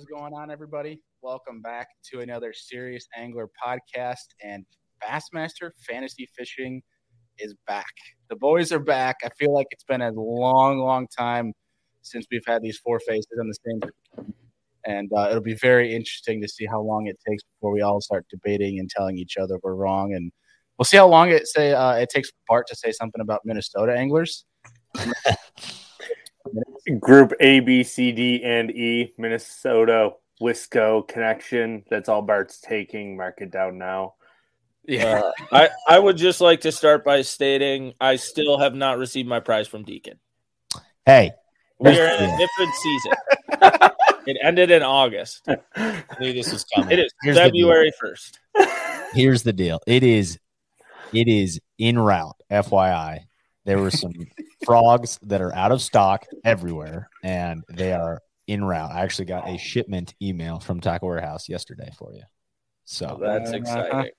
Is going on, everybody? Welcome back to another Serious Angler podcast. And Bassmaster Fantasy Fishing is back. The boys are back. I feel like it's been a long, long time since we've had these four faces on the same. And uh, it'll be very interesting to see how long it takes before we all start debating and telling each other we're wrong. And we'll see how long it say uh, it takes Bart to say something about Minnesota anglers. Group A, B, C, D, and E, Minnesota, Wisco connection. That's all Bart's taking. Mark it down now. Yeah. Uh, I, I would just like to start by stating I still have not received my prize from Deacon. Hey, we are in a different season. it ended in August. I knew this was coming. It is Here's February first. Here's the deal. It is it is in route, FYI. There were some frogs that are out of stock everywhere, and they are in route. I actually got a shipment email from Tackle Warehouse yesterday for you. So oh, that's exciting.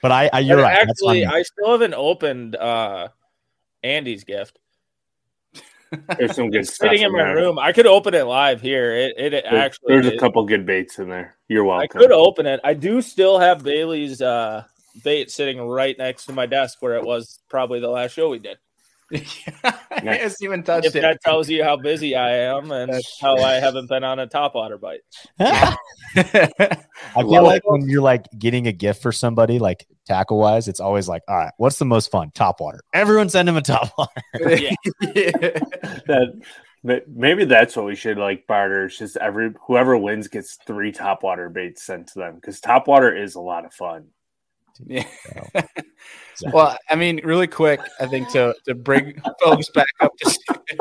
But I, I you're but right. Actually, I still haven't opened uh, Andy's gift. There's some good stuff sitting in, my there. room. I could open it live here. It, it there's, actually there's a couple good baits in there. You're welcome. I could open it. I do still have Bailey's uh, bait sitting right next to my desk where it was probably the last show we did. I nice. even touched if it. That tells you how busy I am and That's how I haven't been on a top water bite. I feel like when you're like getting a gift for somebody, like tackle wise, it's always like, all right, what's the most fun? Top water. Everyone send him a top water. yeah. that maybe that's what we should like barter. It's just every whoever wins gets three top water baits sent to them because top water is a lot of fun. Yeah. So. well, I mean, really quick, I think to to bring folks back up to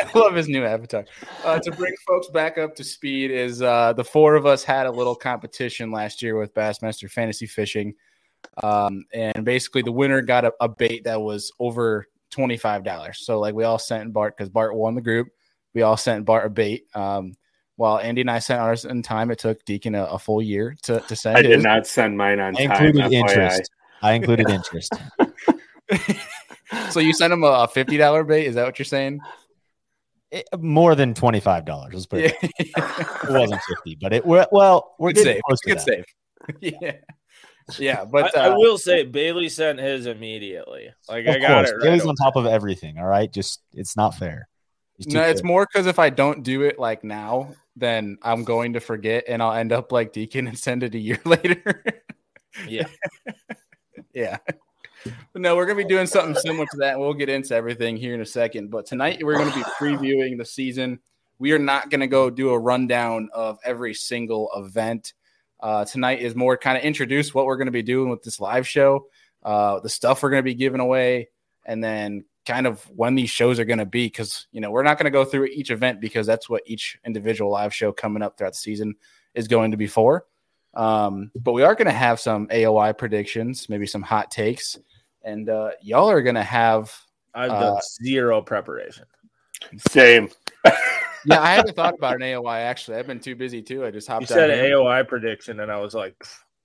I love his new avatar. Uh, to bring folks back up to speed is uh, the four of us had a little competition last year with Bassmaster Fantasy Fishing, um, and basically the winner got a, a bait that was over twenty five dollars. So like we all sent Bart because Bart won the group. We all sent Bart a bait. Um, while Andy and I sent ours in time, it took Deacon a, a full year to, to send. I his. did not send mine on I time. Included interest. I included interest. so you sent him a fifty dollar bait? Is that what you're saying? It, more than twenty five dollars. Let's put it. it wasn't fifty, but it well we're good safe. Good safe. yeah. Yeah, but I, uh, I, will say Bailey sent his immediately. Like I got course. it. Right Bailey's on top of everything. All right, just it's not fair. No, it's more because if I don't do it like now, then I'm going to forget and I'll end up like Deacon and send it a year later. yeah. yeah. But no, we're going to be doing something similar to that. We'll get into everything here in a second. But tonight we're going to be previewing the season. We are not going to go do a rundown of every single event. Uh, tonight is more kind of introduce what we're going to be doing with this live show, uh, the stuff we're going to be giving away, and then kind of when these shows are going to be because you know we're not going to go through each event because that's what each individual live show coming up throughout the season is going to be for. Um, but we are going to have some aoy predictions maybe some hot takes and uh, y'all are going to have i've done uh, zero preparation. Same. Yeah i haven't thought about an aoy actually. I've been too busy too. I just hopped you said aoy prediction and i was like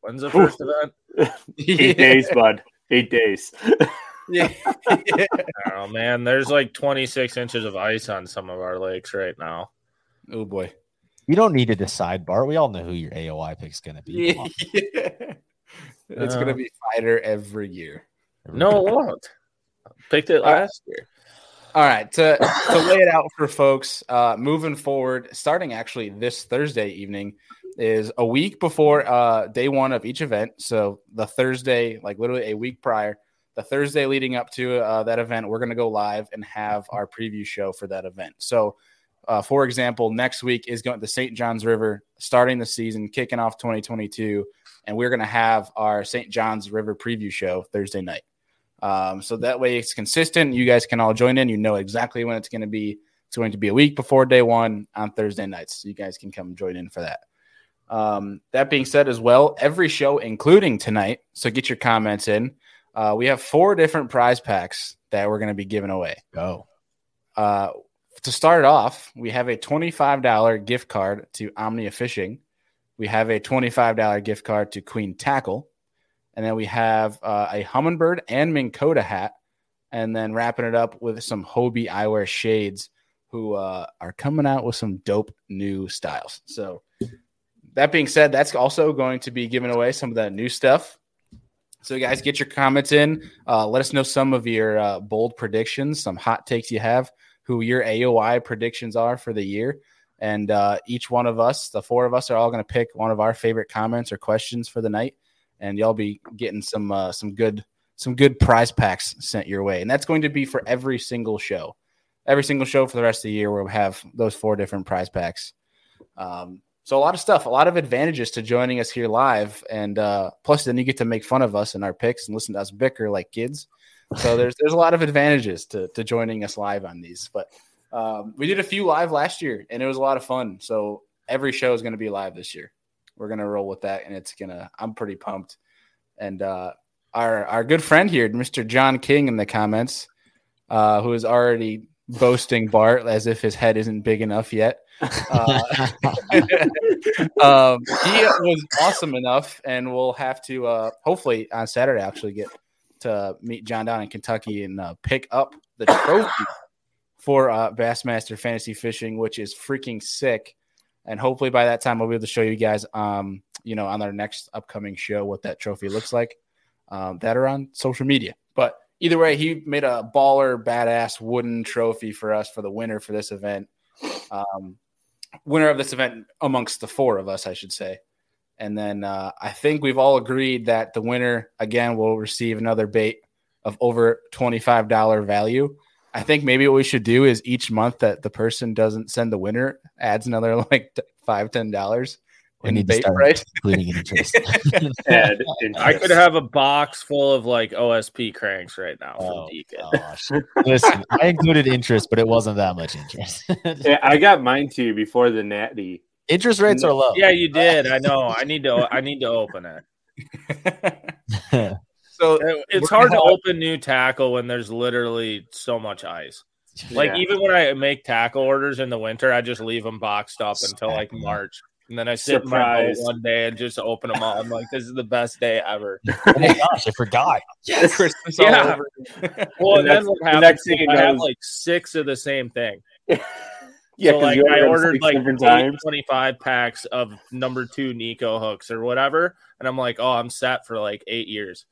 when's the first event? Eight days bud. Eight days yeah. oh man, there's like 26 inches of ice on some of our lakes right now. Oh boy. You don't need to decide, Bart. We all know who your AOY pick is going to be. Yeah. It's uh, going to be Feider every year. no, it won't. Picked it last year. All right, to, to lay it out for folks, uh, moving forward, starting actually this Thursday evening, is a week before uh, day one of each event. So the Thursday, like literally a week prior, the Thursday leading up to uh, that event, we're going to go live and have our preview show for that event. So, uh, for example, next week is going to St. Johns River, starting the season, kicking off 2022, and we're going to have our St. Johns River preview show Thursday night. Um, so that way it's consistent. You guys can all join in. You know exactly when it's going to be. It's going to be a week before day one on Thursday nights. So you guys can come join in for that. Um, that being said, as well, every show, including tonight, so get your comments in. Uh, we have four different prize packs that we're going to be giving away. Go. Uh, to start off, we have a $25 gift card to Omnia Fishing. We have a $25 gift card to Queen Tackle. And then we have uh, a Humminbird and Minn Kota hat. And then wrapping it up with some Hobie eyewear shades who uh, are coming out with some dope new styles. So, that being said, that's also going to be giving away some of that new stuff. So, guys, get your comments in. Uh, let us know some of your uh, bold predictions, some hot takes you have, who your AOY predictions are for the year. And uh, each one of us, the four of us, are all going to pick one of our favorite comments or questions for the night, and y'all be getting some uh, some good some good prize packs sent your way. And that's going to be for every single show, every single show for the rest of the year. We'll have those four different prize packs. Um, so a lot of stuff, a lot of advantages to joining us here live, and uh, plus then you get to make fun of us and our picks and listen to us bicker like kids. So there's there's a lot of advantages to to joining us live on these. But um, we did a few live last year, and it was a lot of fun. So every show is going to be live this year. We're going to roll with that, and it's gonna. I'm pretty pumped. And uh, our our good friend here, Mr. John King, in the comments, uh, who is already boasting Bart as if his head isn't big enough yet. Uh, um, he was awesome enough, and we'll have to uh, hopefully on Saturday actually get to meet John down in Kentucky and uh, pick up the trophy for uh, Bassmaster Fantasy Fishing, which is freaking sick. And hopefully by that time, we'll be able to show you guys, um, you know, on our next upcoming show what that trophy looks like. Um, that are on social media. But either way, he made a baller, badass wooden trophy for us for the winner for this event. Um, winner of this event amongst the four of us, I should say. And then uh, I think we've all agreed that the winner again will receive another bait of over $25 value. I think maybe what we should do is each month that the person doesn't send the winner adds another like five, ten dollars in need to start price. including interest. Add I could have a box full of like OSP cranks right now from Oh, Deacon. gosh. Listen, I included interest, but it wasn't that much interest. Yeah, I got mine too before the natty. interest rates are low. Yeah, you did. I know. I need to. I need to open it. so It's hard to open new tackle when there's literally so much ice. Like Yeah. even when I make tackle orders in the winter, I just leave them boxed up until like Stack 'em up. March, and then I sit my Surprise. one day and just open them all. I'm like, this is the best day ever. oh my gosh, I forgot. Christmas all Yeah. over. Well, and The then next- what happens? next thing I have like six of the same thing. Yeah, so 'cause like I ordered like different eight times. 25 packs of number two Nico hooks or whatever, and I'm like, oh, I'm set for like eight years.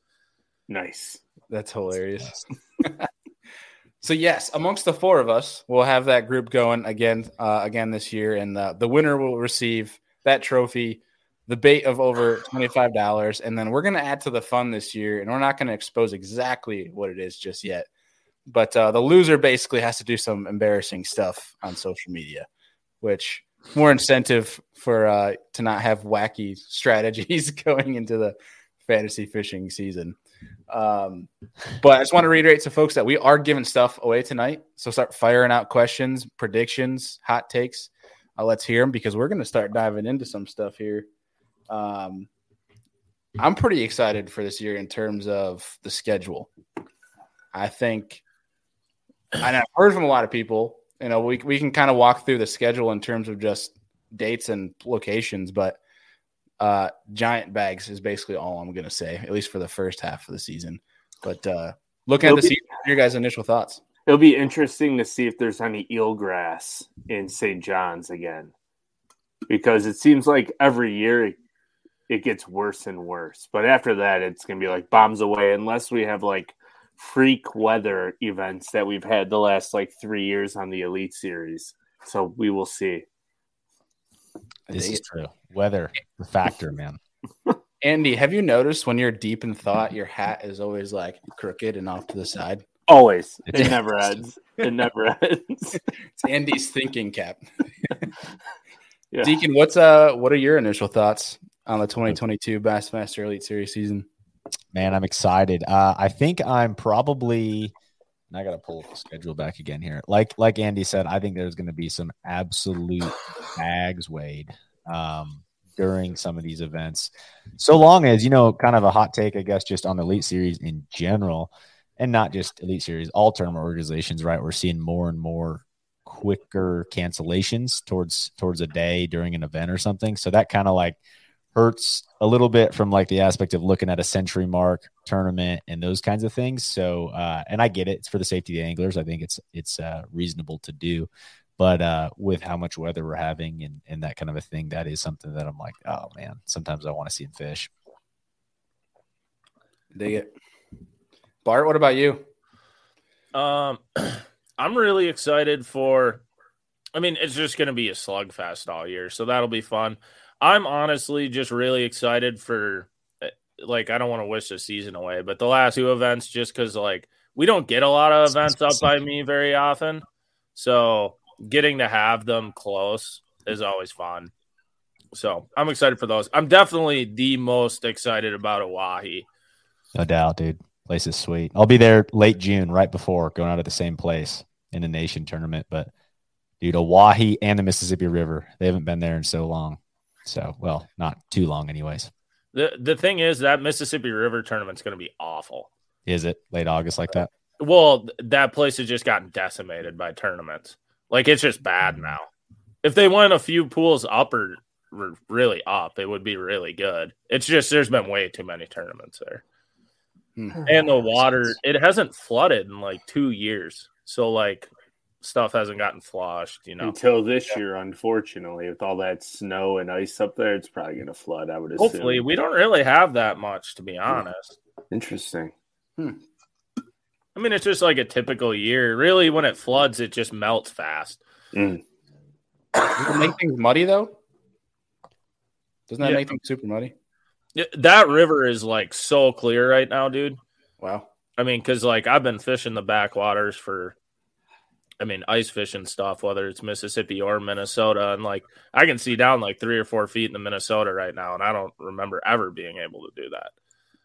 Nice. That's hilarious. so yes, amongst the four of us, we'll have that group going again, uh, again this year, and the the winner will receive that trophy, the bait of over twenty five dollars, and then we're going to add to the fun this year, and we're not going to expose exactly what it is just yet, but uh, the loser basically has to do some embarrassing stuff on social media, which more incentive for uh, to not have wacky strategies going into the fantasy fishing season. Um, but I just want to reiterate to folks that we are giving stuff away tonight. So start firing out questions, predictions, hot takes. Uh, let's hear them because we're going to start diving into some stuff here. Um, I'm pretty excited for this year in terms of the schedule. I think, and I've heard from a lot of people. You know, we we can kind of walk through the schedule in terms of just dates and locations, but uh, giant bags is basically all I'm going to say, at least for the first half of the season. But uh, looking at It'll the be- season, your guys' initial thoughts. It'll be interesting to see if there's any eelgrass in St. John's again, because it seems like every year it, it gets worse and worse. But after that, it's going to be like bombs away, unless we have like freak weather events that we've had the last like three years on the Elite Series. So we will see. This is true. Weather, the factor, man. Andy, have you noticed when you're deep in thought, your hat is always like crooked and off to the side? Always. It never ends. It never ends. It's Andy's thinking cap. Yeah. Deacon, what's uh, what are your initial thoughts on the 2022 Bassmaster Elite Series season? Man, I'm excited. Uh, I think I'm probably. and I got to pull the schedule back again here. Like like Andy said, I think there's going to be some absolute bags weighed um, during some of these events. So long as you know, kind of a hot take, I guess, just on the Elite Series in general, and not just Elite Series, all tournament organizations. Right, we're seeing more and more quicker cancellations towards towards a day during an event or something. So that kind of like hurts a little bit from like the aspect of looking at a century mark tournament and those kinds of things. So, uh, and I get it; it's for the safety of the anglers. I think it's it's uh, reasonable to do, But uh, with how much weather we're having and, and that kind of a thing, that is something that I'm like, oh man, sometimes I want to see him fish. Dig it. Bart, what about you? Um, I'm really excited for. I mean, it's just going to be a slugfest all year, so that'll be fun. I'm honestly just really excited for. eh, Like, I don't want to wish the season away, but the last two events, just because like we don't get a lot of events up by me very often, so getting to have them close is always fun. So I'm excited for those. I'm definitely the most excited about Oahe. No doubt, dude. Place is sweet. I'll be there late June, right before going out at the same place in the nation tournament. But dude, Oahe and the Mississippi River, they haven't been there in so long. So, well, not too long, anyways. The the thing is that Mississippi River tournament's going to be awful. Is it late August like that? Well, that place has just gotten decimated by tournaments. Like it's just bad mm-hmm. now. If they went a few pools up or or really up, it would be really good. It's just there's been way too many tournaments there. Hmm. And the water, it hasn't flooded in like two years. So like stuff hasn't gotten flushed, you know. Until this year, unfortunately, with all that snow and ice up there, it's probably going to flood. I would assume. Hopefully, we don't really have that much, to be honest. Interesting. I mean, it's just like a typical year. Really, when it floods, it just melts fast. Mm. Does it make things muddy though? Doesn't that Yeah. make things super muddy? That river is like so clear right now, dude. Wow. I mean, because like I've been fishing the backwaters for, I mean, ice fishing stuff, whether it's Mississippi or Minnesota, and like I can see down like three or four feet in the Minnesota right now, and I don't remember ever being able to do that.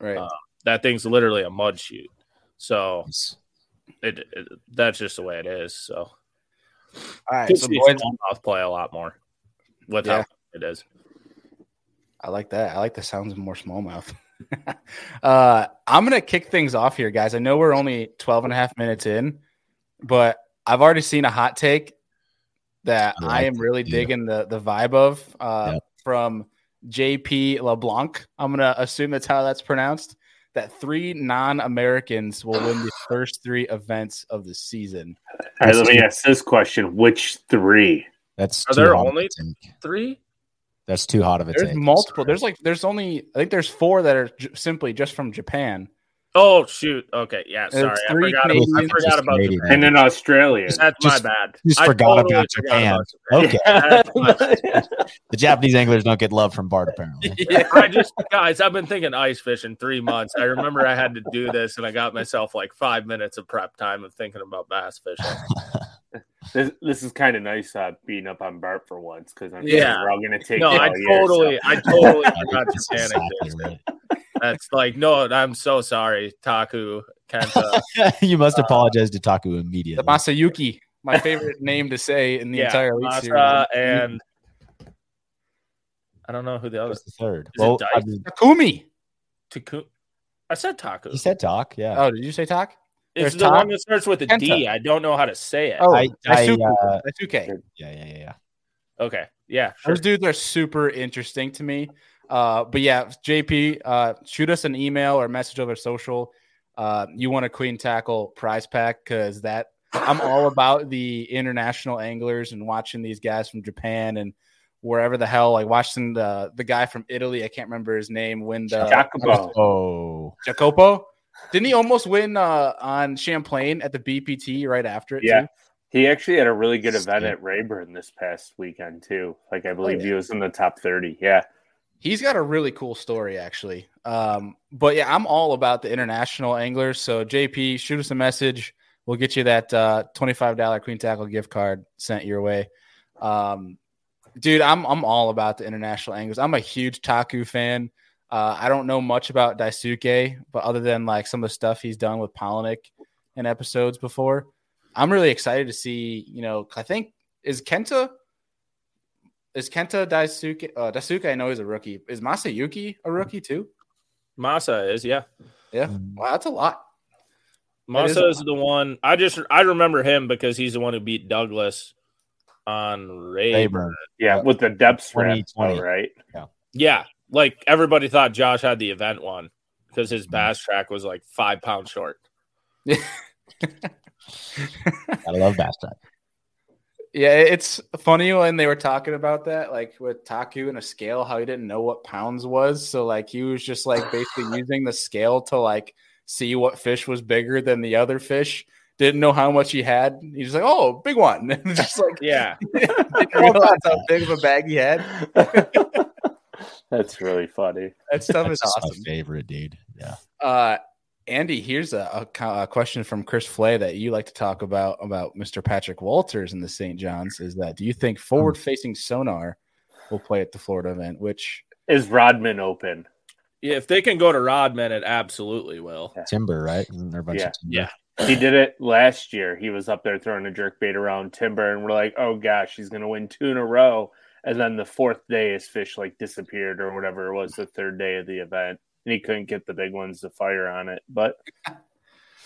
Right. Uh, That thing's literally a mud chute, so Nice. it, it that's just the way it is. So All right, so boys, play a lot more with Yeah. how it is. I like that. I like the sounds of more smallmouth. uh, I'm going to kick things off here, guys. I know we're only 12 and a half minutes in, but I've already seen a hot take that I I, am really too. digging the, the vibe of uh, Yep. from JP LeBlanc. I'm going to assume that's how that's pronounced. That three non Americans will win the first three events of the season. All right, let me ask this question: Which three? That's Are there only- take. Three? That's too hot of a There's take. multiple. Sorry. There's like, there's only, I think there's four that are j- simply just from Japan. Oh shoot! Okay, yeah. Sorry, I three forgot. I Canadians, forgot about Canadian. Japan. And in Australia. That's Just- my bad. just I forgot totally about forgot Japan. about Okay. That's The Japanese anglers don't get love from Bart, apparently. yeah, I just guys, I've been thinking ice fishing three months. I remember I had to do this, and I got myself like five minutes of prep time of thinking about bass fishing. This, this is kind of nice uh, beating up on Bart for once because I'm Yeah. yeah. we're all going to take No, it I all year, totally, so. I totally I think forgot that's Japan exactly That's like no, I'm so sorry, Taku Kenta. you must Uh, apologize to Taku The immediately. Masayuki, my favorite name to say in the yeah, entire league Masa series. and I don't know who the other What's the third? Is it Well, Dice? I mean, Takumi. Taku. I said Taku. he said talk. Yeah. Oh, did you say talk? It's there's the Tak- one that starts with a D. Kenta. I don't know how to say it. Oh, I- I, Daisuke. uh, Daisuke. Yeah. Yeah. Yeah. Yeah. Okay, yeah, sure. Those dudes are super interesting to me. Uh, but yeah, JP, uh, shoot us an email or message over social. Uh, you want a queen tackle prize pack because that I'm all about the international anglers and watching these guys from Japan and wherever the hell, like watching the the guy from Italy. I can't remember his name. When the Jacopo. Oh. Jacopo. Didn't he almost win uh, on Champlain at the BPT right after it? Yeah. too? He actually had a really good event at Rayburn this past weekend too. Like I believe Oh, yeah. he was in the top thirty. Yeah. He's got a really cool story, actually. Um, but yeah, I'm all about the international anglers. So JP, shoot us a message. We'll get you that uh, $25 Queen Tackle gift card sent your way. Um, dude, I'm I'm all about the international anglers. I'm a huge Taku fan. Uh, I don't know much about Daisuke, but other than like some of the stuff he's done with Polinick in episodes before, I'm really excited to see. You know, I think is Kenta is Kenta Daisuke? Uh, Daisuke, I know he's a rookie. Is Masayuki a rookie too? Masa is yeah. Yeah, Mm. wow, that's a lot. That is Masa a- is the one. I just I remember him because he's the one who beat Douglas on Ray. Rayburn. Yeah, Yeah. with the depth strap, 2020. though, right? Yeah, like everybody thought Josh had the event one because his mm. BassTrakk was like five pounds short. I love BassTrakk. Yeah, it's funny when they were talking about that, like with Taku and a scale, how he didn't know what pounds was. So like he was just like basically using the scale to like see what fish was bigger than the other fish. Didn't know how much he had. He's like, "Oh, big one." Just like Yeah. didn't realize how big of a bag he had. That's really funny. That stuff is That's my awesome. favorite, dude. Yeah. Uh, Andy, here's a, a a question from Chris Flay that you like to talk about about Mr. Patrick Walters in the St. John's. Is that do you think forward-facing sonar will play at the Florida event? Which Is Rodman open? Yeah, if they can go to Rodman, it absolutely will. Timber, right? Isn't there a bunch Yeah. of timber? Yeah. He did it last year. He was up there throwing a jerk bait around timber, and we're like, "Oh gosh, he's gonna win two in a row." And then the fourth day, his fish like disappeared or whatever it was. The third day of the event, and he couldn't get the big ones to fire on it. But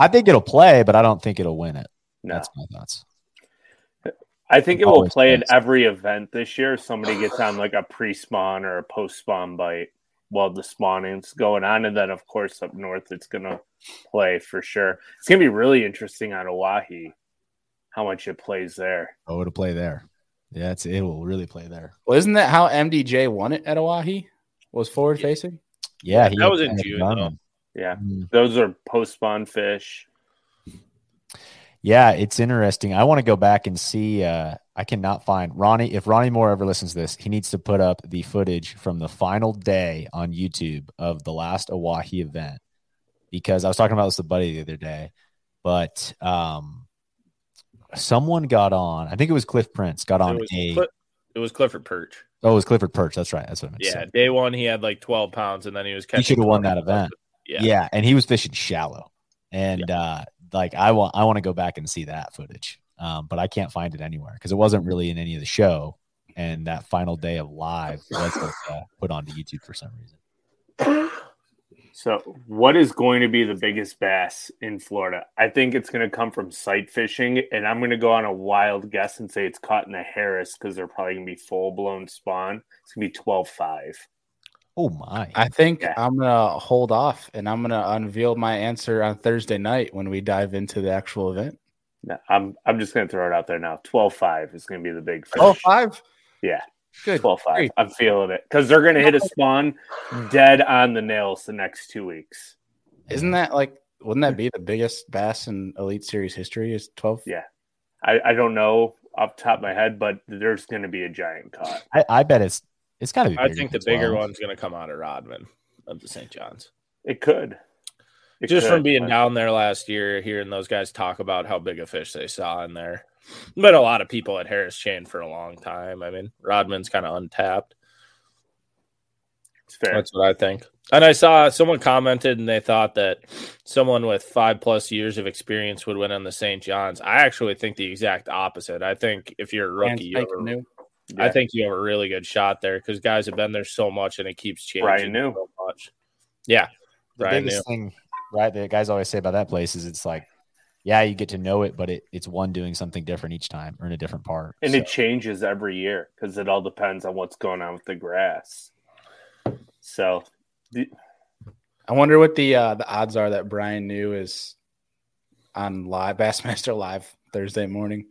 I think it'll play, but I don't think it'll win it. no, That's my thoughts. I think it will play in every event this year. Somebody gets on like a pre-spawn or a post-spawn bite while the spawning's going on, and then of course up north it's gonna play for sure. It's gonna be really interesting on Oahe how much it plays there. Oh, it'll play there. Yeah, it's, it will really play there. well, isn't that how MDJ won it at Oahe? Was forward-facing? Yeah, he That was in June, done though. them. Yeah, Mm. those are post-spawn fish. Yeah, it's interesting. I want to go back and see. Uh, I cannot find Ronnie. If Ronnie Moore ever listens to this, he needs to put up the footage from the final day on YouTube of the last Oahe event because I was talking about this with a buddy the other day. But um, someone got on. I think it was Cliff Prince got on It was, a. Cli- it was Clifford Pirch. oh, it was Clifford Pirch. That's right. That's what I meant. Yeah, say. day one he had like twelve pounds, and then he was catching. He should have won that event. Yeah, Yeah. and he was fishing shallow, and uh, like I want, I want to go back and see that footage, um, but I can't find it anywhere because it wasn't really in any of the show, and that final day of live was uh, put onto YouTube for some reason. So, what is going to be the biggest bass in Florida? I think it's going to come from sight fishing, and I'm going to go on a wild guess and say it's caught in the Harris because they're probably going to be full blown spawn. It's going to be 12 5. Oh my! I think Yeah. I'm gonna hold off and I'm gonna unveil my answer on Thursday night when we dive into the actual event. No, I'm, I'm just going to throw it out there now. 12 5 is going to be the big fish. Oh, five. Yeah, Good. 12 5. Great. I'm feeling it because they're going to hit a spawn dead on the nails the next two weeks. Isn't that like? Wouldn't that be the biggest bass in Elite Series history? Is twelve? Yeah. I, I don't know off the top of my head, but there's going to be a giant caught. I, I bet it's it's got to be. I think the bigger well. one's going to come out of Rodman of the St. John's. It could. It Just could, from being but- down there last year, hearing those guys talk about how big a fish they saw in there. But a lot of people at Harris Chain for a long time. I mean, Rodman's kind of untapped. It's fair. That's what I think. And I saw someone commented and they thought that someone with five plus years of experience would win on the St. John's. I actually think the exact opposite. I think if you're a rookie, you have Spanking a, new. I think you have a really good shot there because guys have been there so much and it keeps changing Bryan New. so much. Yeah, the Brian biggest thing, right? The guys always say about that place is it's like, yeah, you get to know it, but it, it's one doing something different each time or in a different part. And So- it changes every year because it all depends on what's going on with the grass. So, the, I wonder what the uh, the odds are that Bryan New is on live Bassmaster Live Thursday morning.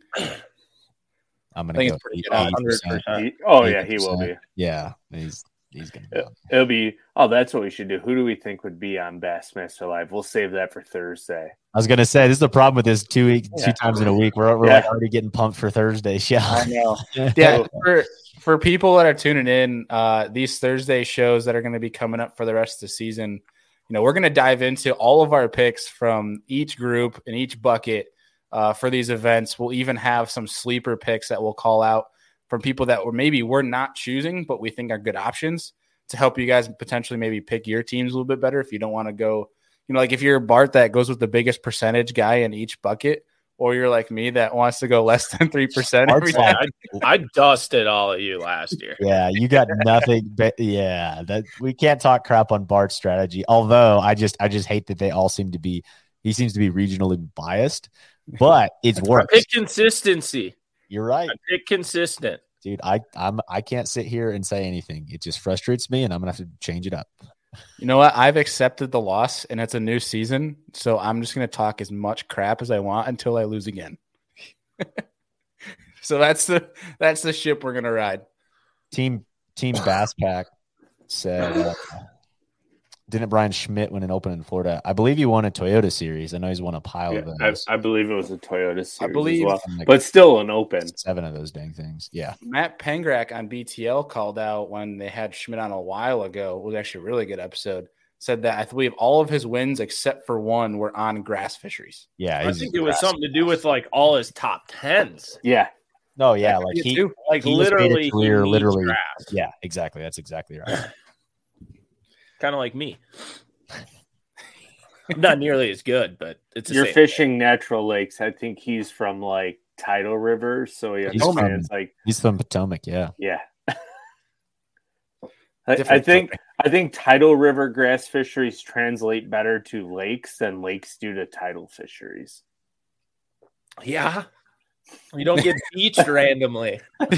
I'm gonna think go it's pretty good. 80%. 100%. oh yeah, he will be. Yeah, he's he's gonna. Be It'll be. Oh, that's what we should do. Who do we think would be on Bassmaster Live? We'll save that for Thursday. I was gonna say this is the problem with this two week, Yeah. two times in a week. We're, we're Yeah. like already getting pumped for Thursday show. I know. yeah for for people that are tuning in uh these thursday shows that are going to be coming up for the rest of the season you know we're going to dive into all of our picks from each group and each bucket uh, for these events we'll even have some sleeper picks that we'll call out from people that were maybe we're not choosing but we think are good options to help you guys potentially maybe pick your teams a little bit better if you don't want to go you know like if you're bart that goes with the biggest percentage guy in each bucket or you're like me that wants to go less than 3% every time. like, I dusted all of you last year. yeah, you got nothing. But yeah, that we can't talk crap on Bart's strategy. Although I just I just hate that they all seem to be. He seems to be regionally biased, but it's I works. pick consistency. You're right, I pick consistent. dude. I I'm I can't sit here and say anything. It just frustrates me, and I'm gonna have to change it up. You know what? I've accepted the loss and it's a new season. So I'm just going to talk as much crap as I want until I lose again. So that's the that's the ship we're gonna ride. Team Team Bass Pack said, uh, didn't Bryan Schmidt win an Open in Florida? I believe he won a Toyota Series. I know he's won a pile Yeah, of I, those. I believe it was a Toyota series. I believe- as well. Like but still an open. seven of those dang things. Yeah. Matt Pangrac on BTL called out when they had Schmidt on a while ago. It was actually a really good episode. Said that I believe all of his wins except for one were on grass fisheries. Yeah. I think it was grass- something to do with like all his top tens. Yeah. No, yeah. Like he. Like He just made literally, he literally. grass. yeah, exactly. That's exactly right. kind of like me. Not nearly as good, but it's the You're same. fishing natural lakes. I think he's from like tidal rivers, so he He's from- understands like He's from Potomac. Yeah. yeah. I, I Different think I think tidal river grass fisheries translate better to lakes than lakes do to tidal fisheries. Yeah, you don't get beached randomly.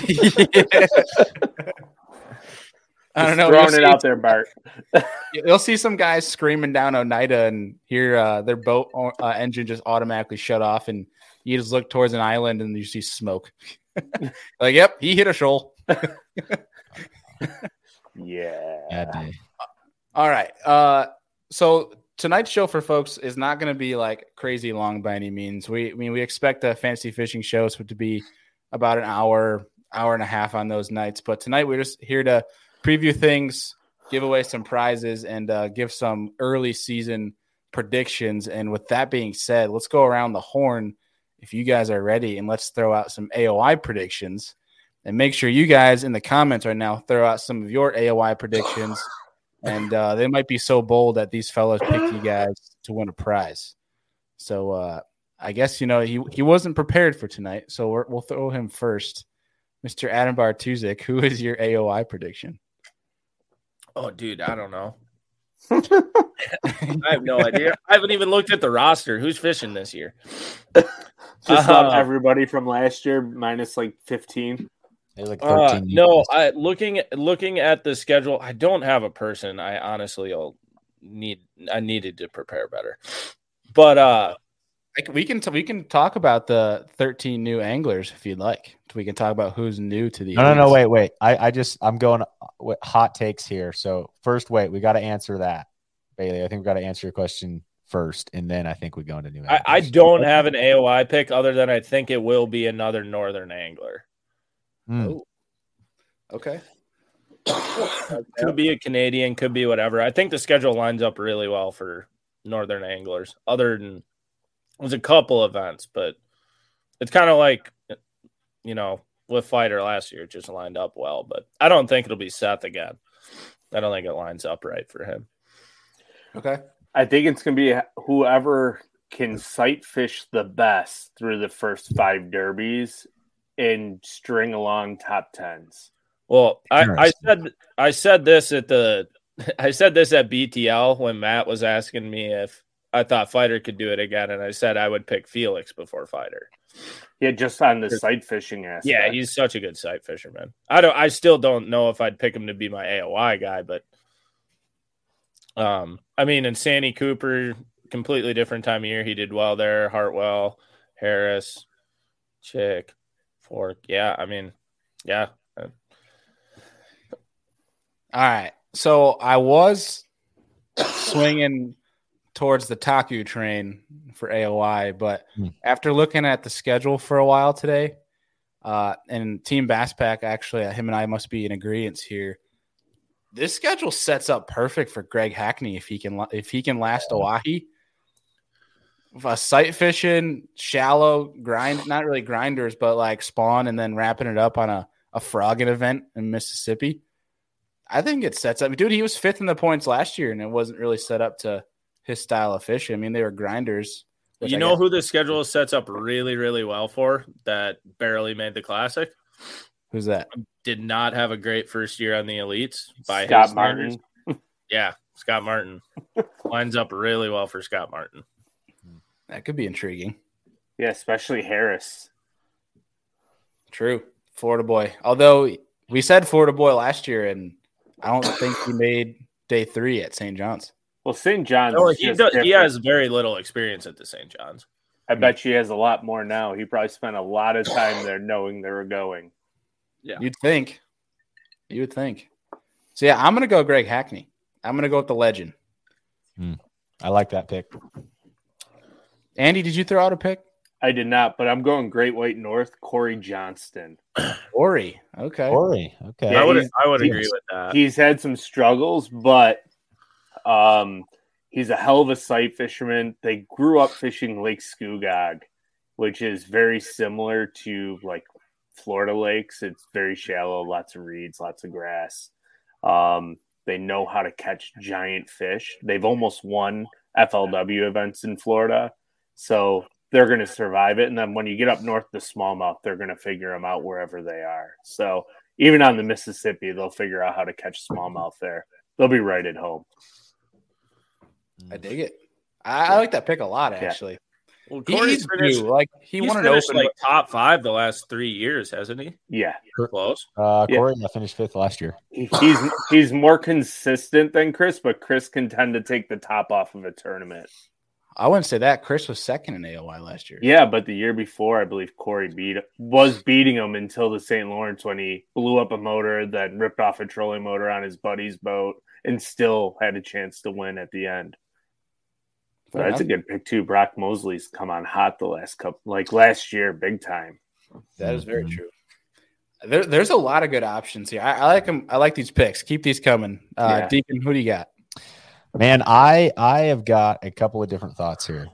I don't know. Throwing You'll it see, out there, Bart. you'll see some guys screaming down Oneida and hear uh, their boat uh, engine just automatically shut off, and you just look towards an island and you see smoke. like, yep, he hit a shoal. Yeah. Bad day. All right. Uh, so tonight's show for folks is not going to be like crazy long by any means. We, I mean, we expect the fantasy fishing shows to be about an hour, hour and a half on those nights. But tonight we're just here to preview things, give away some prizes, and uh, give some early season predictions. And with that being said, let's go around the horn if you guys are ready, and let's throw out some AOY predictions. And make sure you guys in the comments right now throw out some of your AOY predictions and uh, they might be so bold that these fellows pick you guys to win a prize. So uh, I guess you know he he wasn't prepared for tonight, so we're, we'll throw him first, Mr. Adam Bartuzik. Who is your AOY prediction? Oh, dude, I don't know. I have no idea. I haven't even looked at the roster. Who's fishing this year? Just Uh, everybody from last year minus like 15. There's like Uh, no, I looking looking at the schedule. I don't have a person. I honestly will need. I needed to prepare better. But uh, Like, we can t- we can talk about the 13 new anglers if you'd like. We can talk about who's new to the. No, no, no. Wait, wait. I, I just, I'm going uh, with hot takes here. So first, wait, we got to answer that, Bailey. I think we got to answer your question first, and then I think we go into new. I, I don't have an AOY pick other than I think it will be another Northern angler. Hmm. Okay. Could be a Canadian, could be whatever. I think the schedule lines up really well for Northern anglers. Other than there's a couple events, but it's kind of like you know with Feider last year, it just lined up well. But I don't think it'll be Seth again. I don't think it lines up right for him. Okay. I think it's going to be whoever can sight fish the best through the first five derbies and string along top tens. Well, I, I said I said this at the I said this at BTL when Matt was asking me if I thought Feider could do it again, and I said I would pick Felix before Feider. Yeah, just on the sight fishing aspect. Yeah, he's such a good sight fisherman. I don't. I still don't know if I'd pick him to be my AOY guy, but um, I mean, and Santee Cooper, completely different time of year. He did well there. Hartwell, Harris, Chick, Fork. Yeah, I mean, yeah. All right. So I was swinging towards the Taku train for AOY, but Hmm. after looking at the schedule for a while today, uh, and Team Bass Pack, actually, him and I must be in agreement here. This schedule sets up perfect for Greg Hackney if he can if he can last Oahe. A sight fishing, shallow grind, not really grinders, but like spawn and then wrapping it up on a, a frogging event in Mississippi. I think it sets up. Dude, he was fifth in the points last year, and it wasn't really set up to his style of fishing. I mean, they were grinders. You I know guess- who the schedule sets up really, really well for that barely made the classic? who's that? Did not have a great first year on the elites by Scott his. Martin. Yeah, Scott Martin lines up really well for Scott Martin. That could be intriguing. Yeah, especially Harris. True, Florida boy. Although we said Florida boy last year, and I don't think he made day three at St. John's. Well, St. John's. No, he does, he has very little experience at the St. John's. I bet she has a lot more now. He probably spent a lot of time there knowing they were going. Yeah. You'd think. You would think. So yeah, I'm gonna go Greg Hackney. I'm gonna go with the legend. Hmm. I like that pick. Andy, did you throw out a pick? I did not, but I'm going Great White North, Cory Johnston. Ori. Okay. Cory. Okay. Yeah, I would I would agree with that. He's had some struggles, but um, he's a hell of a sight fisherman. They grew up fishing Lake Scugog, which is very similar to like Florida lakes. It's very shallow, lots of reeds, lots of grass. Um, they know how to catch giant fish. They've almost won FLW events in Florida, so they're going to survive it. And then when you get up north to smallmouth, they're going to figure them out wherever they are. So even on the Mississippi, they'll figure out how to catch smallmouth there. They'll be right at home. I dig it. I, I like that pick a lot, actually. Well, Cory's he's finished. Like he he's won an finished open. like top five the last three years, hasn't he? Yeah, Close. Uh, Yeah. Cory, I finished fifth last year. He's he's more consistent than Chris, but Chris can tend to take the top off of a tournament. I wouldn't say that. Chris was second in AOY last year. Yeah, but the year before, I believe Cory beat was beating him until the St. Lawrence when he blew up a motor, then ripped off a trolling motor on his buddy's boat, and still had a chance to win at the end. So Fair that's a good pick too. Brock Mosley's come on hot the last couple, like last year, big time. That is very Mhm. true. There, there's a lot of good options here. I, I like them. I like these picks. Keep these coming. Uh, Yeah. Deacon, who do you got? Man, I I have got a couple of different thoughts here.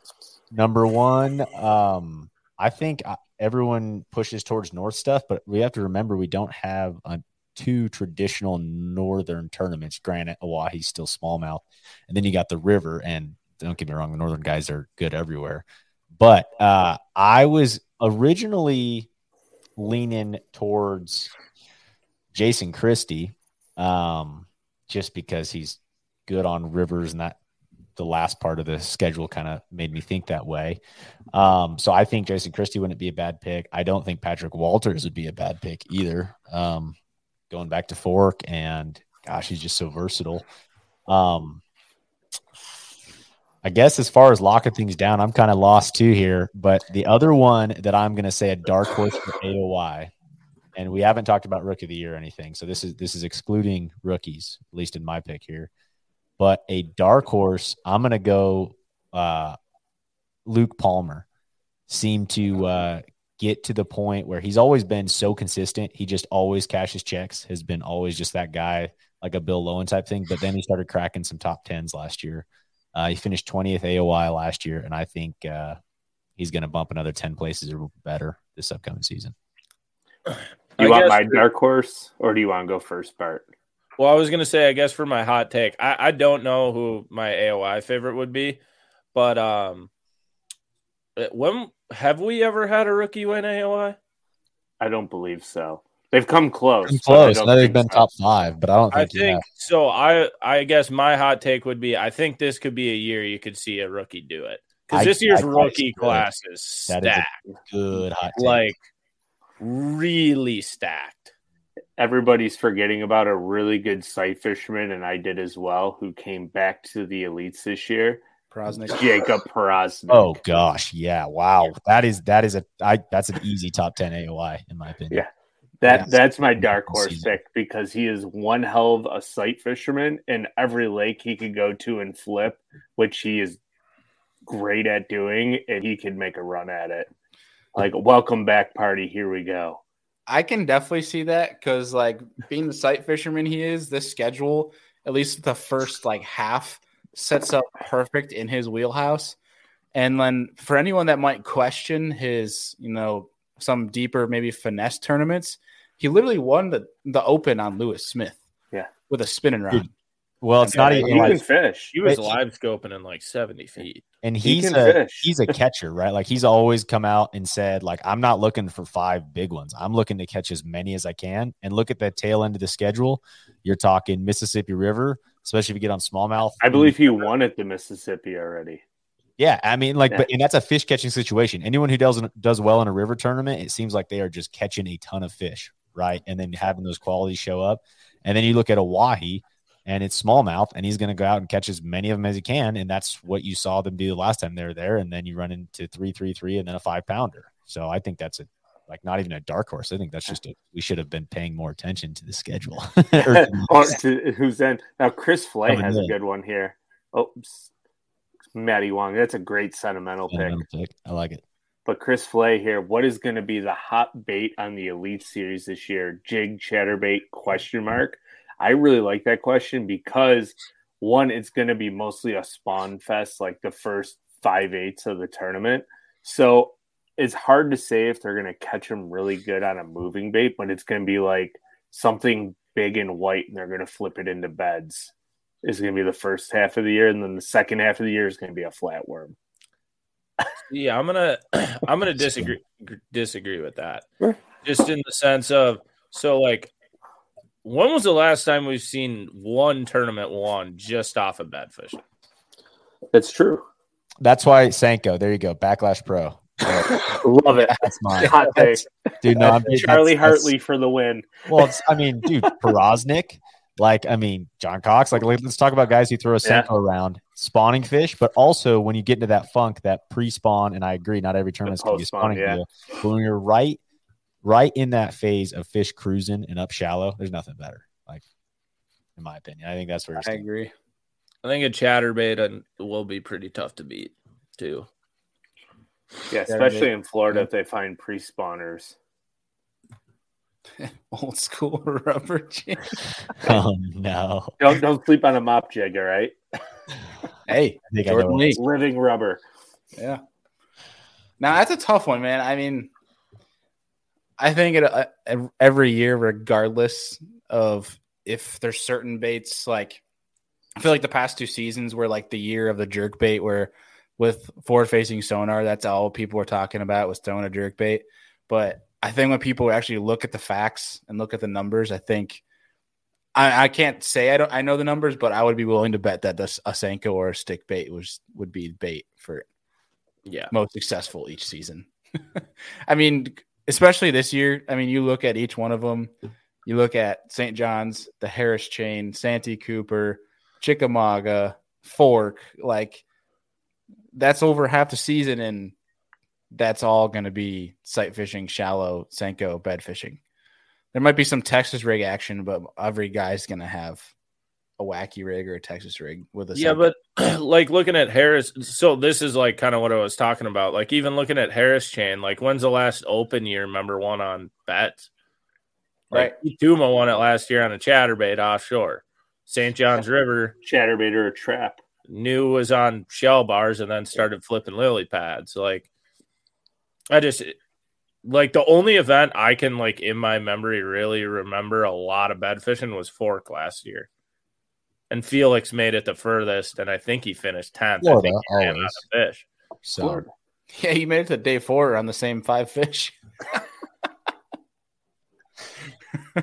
Number one, um, I think uh, everyone pushes towards north stuff, but we have to remember we don't have uh, two traditional northern tournaments. Granted, Oahe's still smallmouth, and then you got the river. And don't get me wrong, the northern guys are good everywhere. But uh, I was originally leaning towards Jason Christie, um, just because he's good on rivers and that the last part of the schedule kind of made me think that way. Um, so I think Jason Christie wouldn't be a bad pick. I don't think Patrick Walters would be a bad pick either. Um, going back to Fork and gosh, he's just so versatile. Um, I guess as far as locking things down, I'm kind of lost too here. But the other one that I'm going to say a dark horse for AOY, and we haven't talked about rookie of the year or anything, so this is this is excluding rookies, at least in my pick here. But a dark horse, I'm going to go uh, Luke Palmer. Seemed to uh, get to the point where he's always been so consistent. He just always cashes checks. Has been always just that guy, like a Bill Lowen type thing. But then he started cracking some top tens last year. Uh, he finished 20th AOY last year, and I think uh, he's going to bump another 10 places or better this upcoming season. You I want my dark horse, or do you want to go first, Bart? Well, I was gonna say, I guess for my hot take, I, I don't know who my AOY favorite would be, but um, uh, when have we ever had a rookie win AOY? I don't believe so. They've come close. Come but I close. I know they've been so. top five, but I don't I think. think so. I I guess my hot take would be, I think this could be a year you could see a rookie do it because this year's I- I rookie class is That is a stacked, good hot take. like really stacked. Everybody's forgetting about a really good sight fisherman, and I did as well, who came back to the elites this year. Powroznik. Jacob Peraznik. oh gosh, yeah, wow, that is that is a I that's an easy top 10 AOY in my opinion. Yeah. That Yeah. that's my dark horse pick because he is one hell of a sight fisherman, and every lake he could go to and flip, which he is great at doing, and he could make a run at it. Like welcome back party, here we go. I can definitely see that because, like, being the sight fisherman he is, this schedule, at least the first like half, sets up perfect in his wheelhouse. And then for anyone that might question his, you know, some deeper maybe finesse tournaments, he literally won the the Open on Lewis Smith. Yeah. with a spinning rod. Dude, Well, it's not even he like can fish. He was It's- live scoping in like seventy feet. and he's can a fish. he's a catcher, right? Like he's always come out and said, like, I'm not looking for five big ones. I'm looking to catch as many as I can. And look at that tail end of the schedule. You're talking Mississippi River, especially if you get on smallmouth. I believe he won at the Mississippi already. Yeah, I mean, like, Yeah. but and that's a fish catching situation. Anyone who does does well in a river tournament, it seems like they are just catching a ton of fish, right? And then having those qualities show up. And then you look at Oahe, and it's smallmouth, and he's going to go out and catch as many of them as he can, and that's what you saw them do the last time they were there, and then you run into three, three, three, and then a five pounder. So I think that's a like not even a dark horse. I think that's just a, we should have been paying more attention to the schedule. or to, who's in now? Chris Flay has a good one here. Oh, Matty Wong. That's a great sentimental, sentimental pick. pick. I like it. But Chris Flay here, what is going to be the hot bait on the Elite Series this year? Jig, chatterbait, question mark. I really like that question because one, it's going to be mostly a spawn fest, like the first five eighths of the tournament. So it's hard to say if they're going to catch them really good on a moving bait, but it's going to be like something big and white, and they're going to flip it into beds. Is going to be the first half of the year, and then the second half of the year is going to be a flatworm. Yeah, I'm gonna I'm gonna disagree disagree with that. Just in the sense of so like when was the last time we've seen one tournament won just off of bed fishing? It's true. That's why Senko. There you go. Backlash Pro. Love it. That's mine. Hot take. Dude, no, I'm, Charlie that's, Hartley that's, for the win. Well, it's, I mean, dude, Powroznik, like, I mean, John Cox, like, let's talk about guys who throw a Senko yeah. around, spawning fish, but also when you get into that funk, that pre-spawn, and I agree, not every tournament's going to be spawning yeah. but when you're right, right in that phase of fish cruising and up shallow, there's nothing better. Like, in my opinion, I think that's where I agree. I think a chatterbait will be pretty tough to beat too. Yeah, especially in Florida if they find pre spawners. Old school rubber jig. oh no! Don't don't sleep on a mop jig, all right? hey, Jordan Lee. living rubber. Yeah. Now that's a tough one, man. I mean, I think it, uh, every year, regardless of if there's certain baits, like I feel like the past two seasons were like the year of the jerk bait, where with forward facing sonar. That's all people were talking about was throwing a jerk bait. But I think when people actually look at the facts and look at the numbers, I think I, I can't say I don't I know the numbers, but I would be willing to bet that this a Senko or a stick bait was would be bait for yeah most successful each season. I mean, especially this year. I mean, you look at each one of them. You look at St. John's, the Harris chain, Santee Cooper, Chickamauga, Fork, like that's over half the season, and that's all going to be sight fishing, shallow, Senko, bed fishing. There might be some Texas rig action, but every guy's going to have a wacky rig or a Texas rig with a yeah. But like looking at Harris, so this is like kind of what I was talking about. Like even looking at Harris chain, like when's the last open year? Remember one on bet? Like right. Tuma won it last year on a chatterbait offshore. St. John's River chatterbait or a trap New was on shell bars and then started flipping lily pads. Like I just like the only event I can like in my memory really remember a lot of bed fishing was fork last year. And Felix made it the furthest, and I think he finished tenth. Florida, I think he fish. So Florida. yeah, he made it to day four on the same five fish.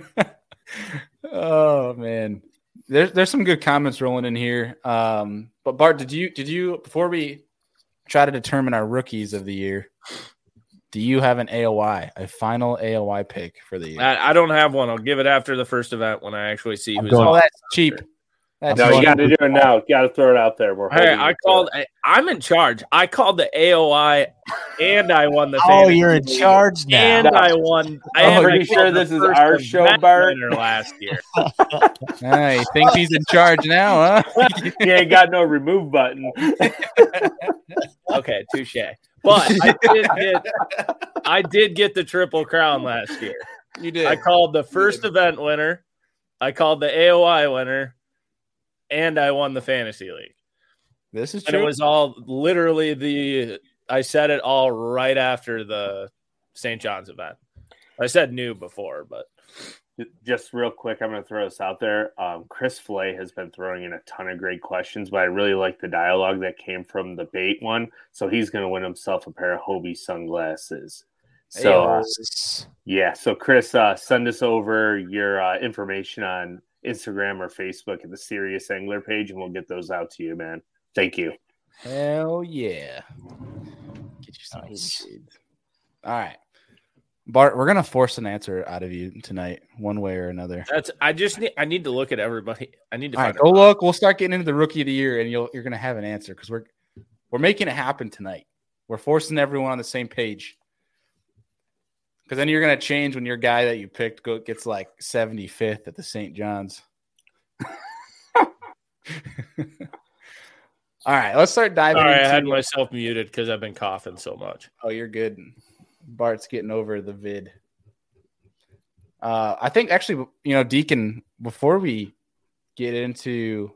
oh man there's there's some good comments rolling in here. Um, but Bart, did you did you before we try to determine our rookies of the year? Do you have an AOY, a final AOY pick for the year? I, I don't have one. I'll give it after the first event when I actually see who's. Oh, that's cheap. That's no, you got to do it now. Got to throw it out there. We're hey, I called. I, am in charge. I called the AOY, and I won the. oh, you're in charge now. And no. I won. Oh, I'm pretty sure this is our show, Bart. Last year. I think he's in charge now, huh? he ain't got no remove button. okay, touche. But I did get. I did get the triple crown last year. You did. I called the first event winner. I called the AOY winner and I won the fantasy league. This is true. And it was all literally the I said it all right after the St. John's event. I said new before, but just real quick, I'm going to throw this out there. Um, Chris Flay has been throwing in a ton of great questions, but I really like the dialogue that came from the bait one. So he's going to win himself a pair of Hobie sunglasses. So, uh, yeah. So, Chris, uh, send us over your uh, information on Instagram or Facebook at the Serious Angler page, and we'll get those out to you, man. Thank you. Hell yeah. Get you some nice. All right. Bart, we're gonna force an answer out of you tonight, one way or another. That's I just need I need to look at everybody. I need to All find right, go look. We'll start getting into the rookie of the year, and you'll you're gonna have an answer because we're we're making it happen tonight. We're forcing everyone on the same page. Because then you're gonna change when your guy that you picked go, gets like 75th at the St. John's. All right, let's start diving. Sorry, I into, had myself muted because I've been coughing so much. Oh, you're good. Bart's getting over the vid. Uh, I think actually, you know, Deacon, before we get into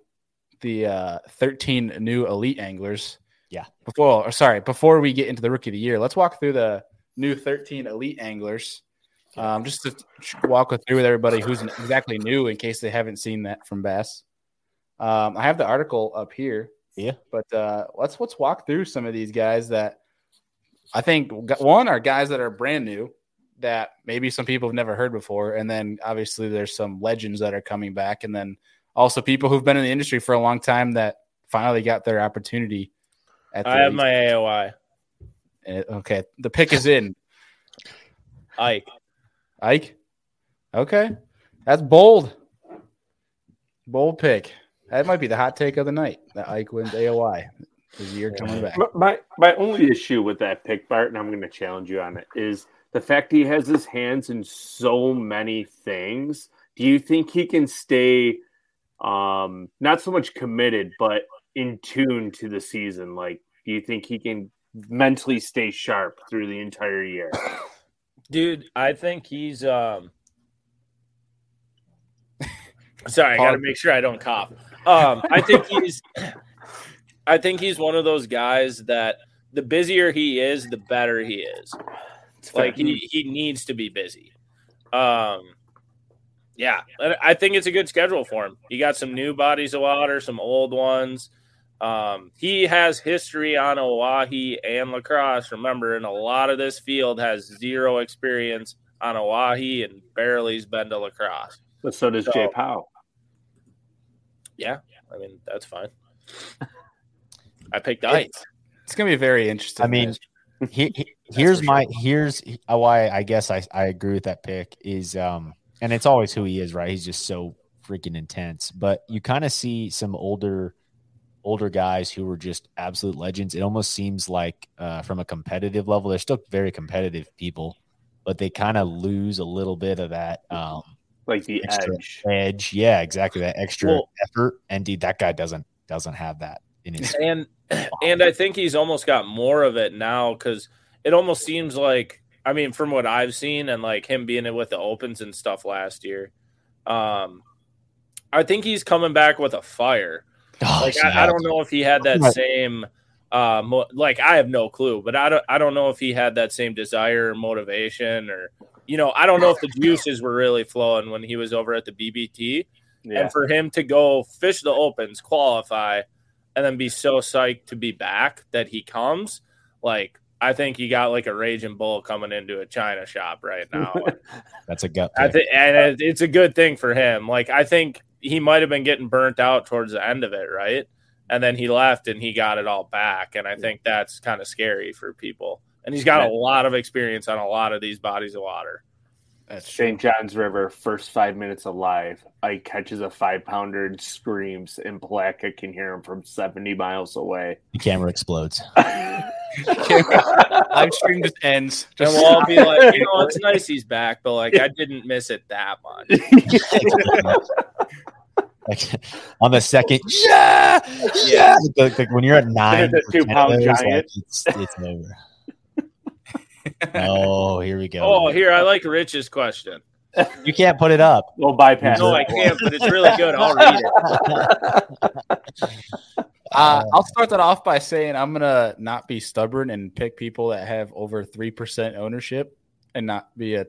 the uh, 13 new elite anglers, Yeah. Before, or sorry, before we get into the rookie of the year, let's walk through the new 13 elite anglers. Um, just to walk through with everybody who's exactly new in case they haven't seen that from Bass. Um, I have the article up here. Yeah. But uh, let's let's walk through some of these guys that I think one are guys that are brand new that maybe some people have never heard before, and then obviously there's some legends that are coming back, and then also people who've been in the industry for a long time that finally got their opportunity. At the I have my AOY. Uh, okay, the pick is in. Ike. Ike. Okay, that's bold. Bold pick. That might be the hot take of the night. That Ike wins AOY. His year coming back. My, my my only issue with that pick, Bart, and I'm going to challenge you on it, is the fact he has his hands in so many things. Do you think he can stay, um, not so much committed, but in tune to the season? Like, do you think he can mentally stay sharp through the entire year? Dude, I think he's um sorry, I gotta make sure I don't cough. Um, I think he's I think he's one of those guys that the busier he is, the better he is. Like he, he needs to be busy. Um yeah, I- I think it's a good schedule for him. You got some new bodies of water, some old ones. Um, he has history on Oahe and La Crosse. Remember, and a lot of this field has zero experience on Oahe and barely's been to La Crosse. But so does So- Jay Powell. Yeah, I mean that's fine. I picked Ike. It's gonna be very interesting. I mean, he, he- here's for my here's why I guess I, I agree with that pick is um and it's always who he is right he's just so freaking intense but you kind of see some older older guys who were just absolute legends it almost seems like uh, from a competitive level they're still very competitive people but they kind of lose a little bit of that um Like the Extra. edge. edge yeah exactly that extra Well- effort and dude that guy doesn't doesn't have that in his and and I think he's almost got more of it now because it almost seems like I mean from what I've seen and like him being it with the opens and stuff last year, um, I think he's coming back with a fire. Oh, Like I, I don't know if he had that same. Uh, mo- like I have no clue, but I don't. I don't know if he had that same desire or motivation, or you know, I don't know if the juices were really flowing when he was over at the BPT Yeah. and for him to go fish the opens, qualify, and then be so psyched to be back that he comes, like I think he got like a raging bull coming into a china shop right now. that's a gut pick. and it- it's a good thing for him. Like I think he might have been getting burnt out towards the end of it, right? And then he left and he got it all back, and I think that's kind of scary for people. And he's got a lot of experience on a lot of these bodies of water. That's true. St. John's River, first five minutes alive. Ike catches a five pounder and screams, and Palatka can hear him from 70 miles away. the camera explodes Live stream just ends. And Just we'll all be like, you know, it's nice he's back, but like I didn't miss it that much. like on the second, yeah, yeah. Like, like when you're at nine, The two pound giant. like, it's, it's over. Oh, here we go. Oh, here I like Rich's question. You can't put it up. We'll bypass No, I can't, but it's really good. I'll read it. Uh, I'll start that off by saying I'm gonna not be stubborn and pick people that have over three percent ownership, and not be a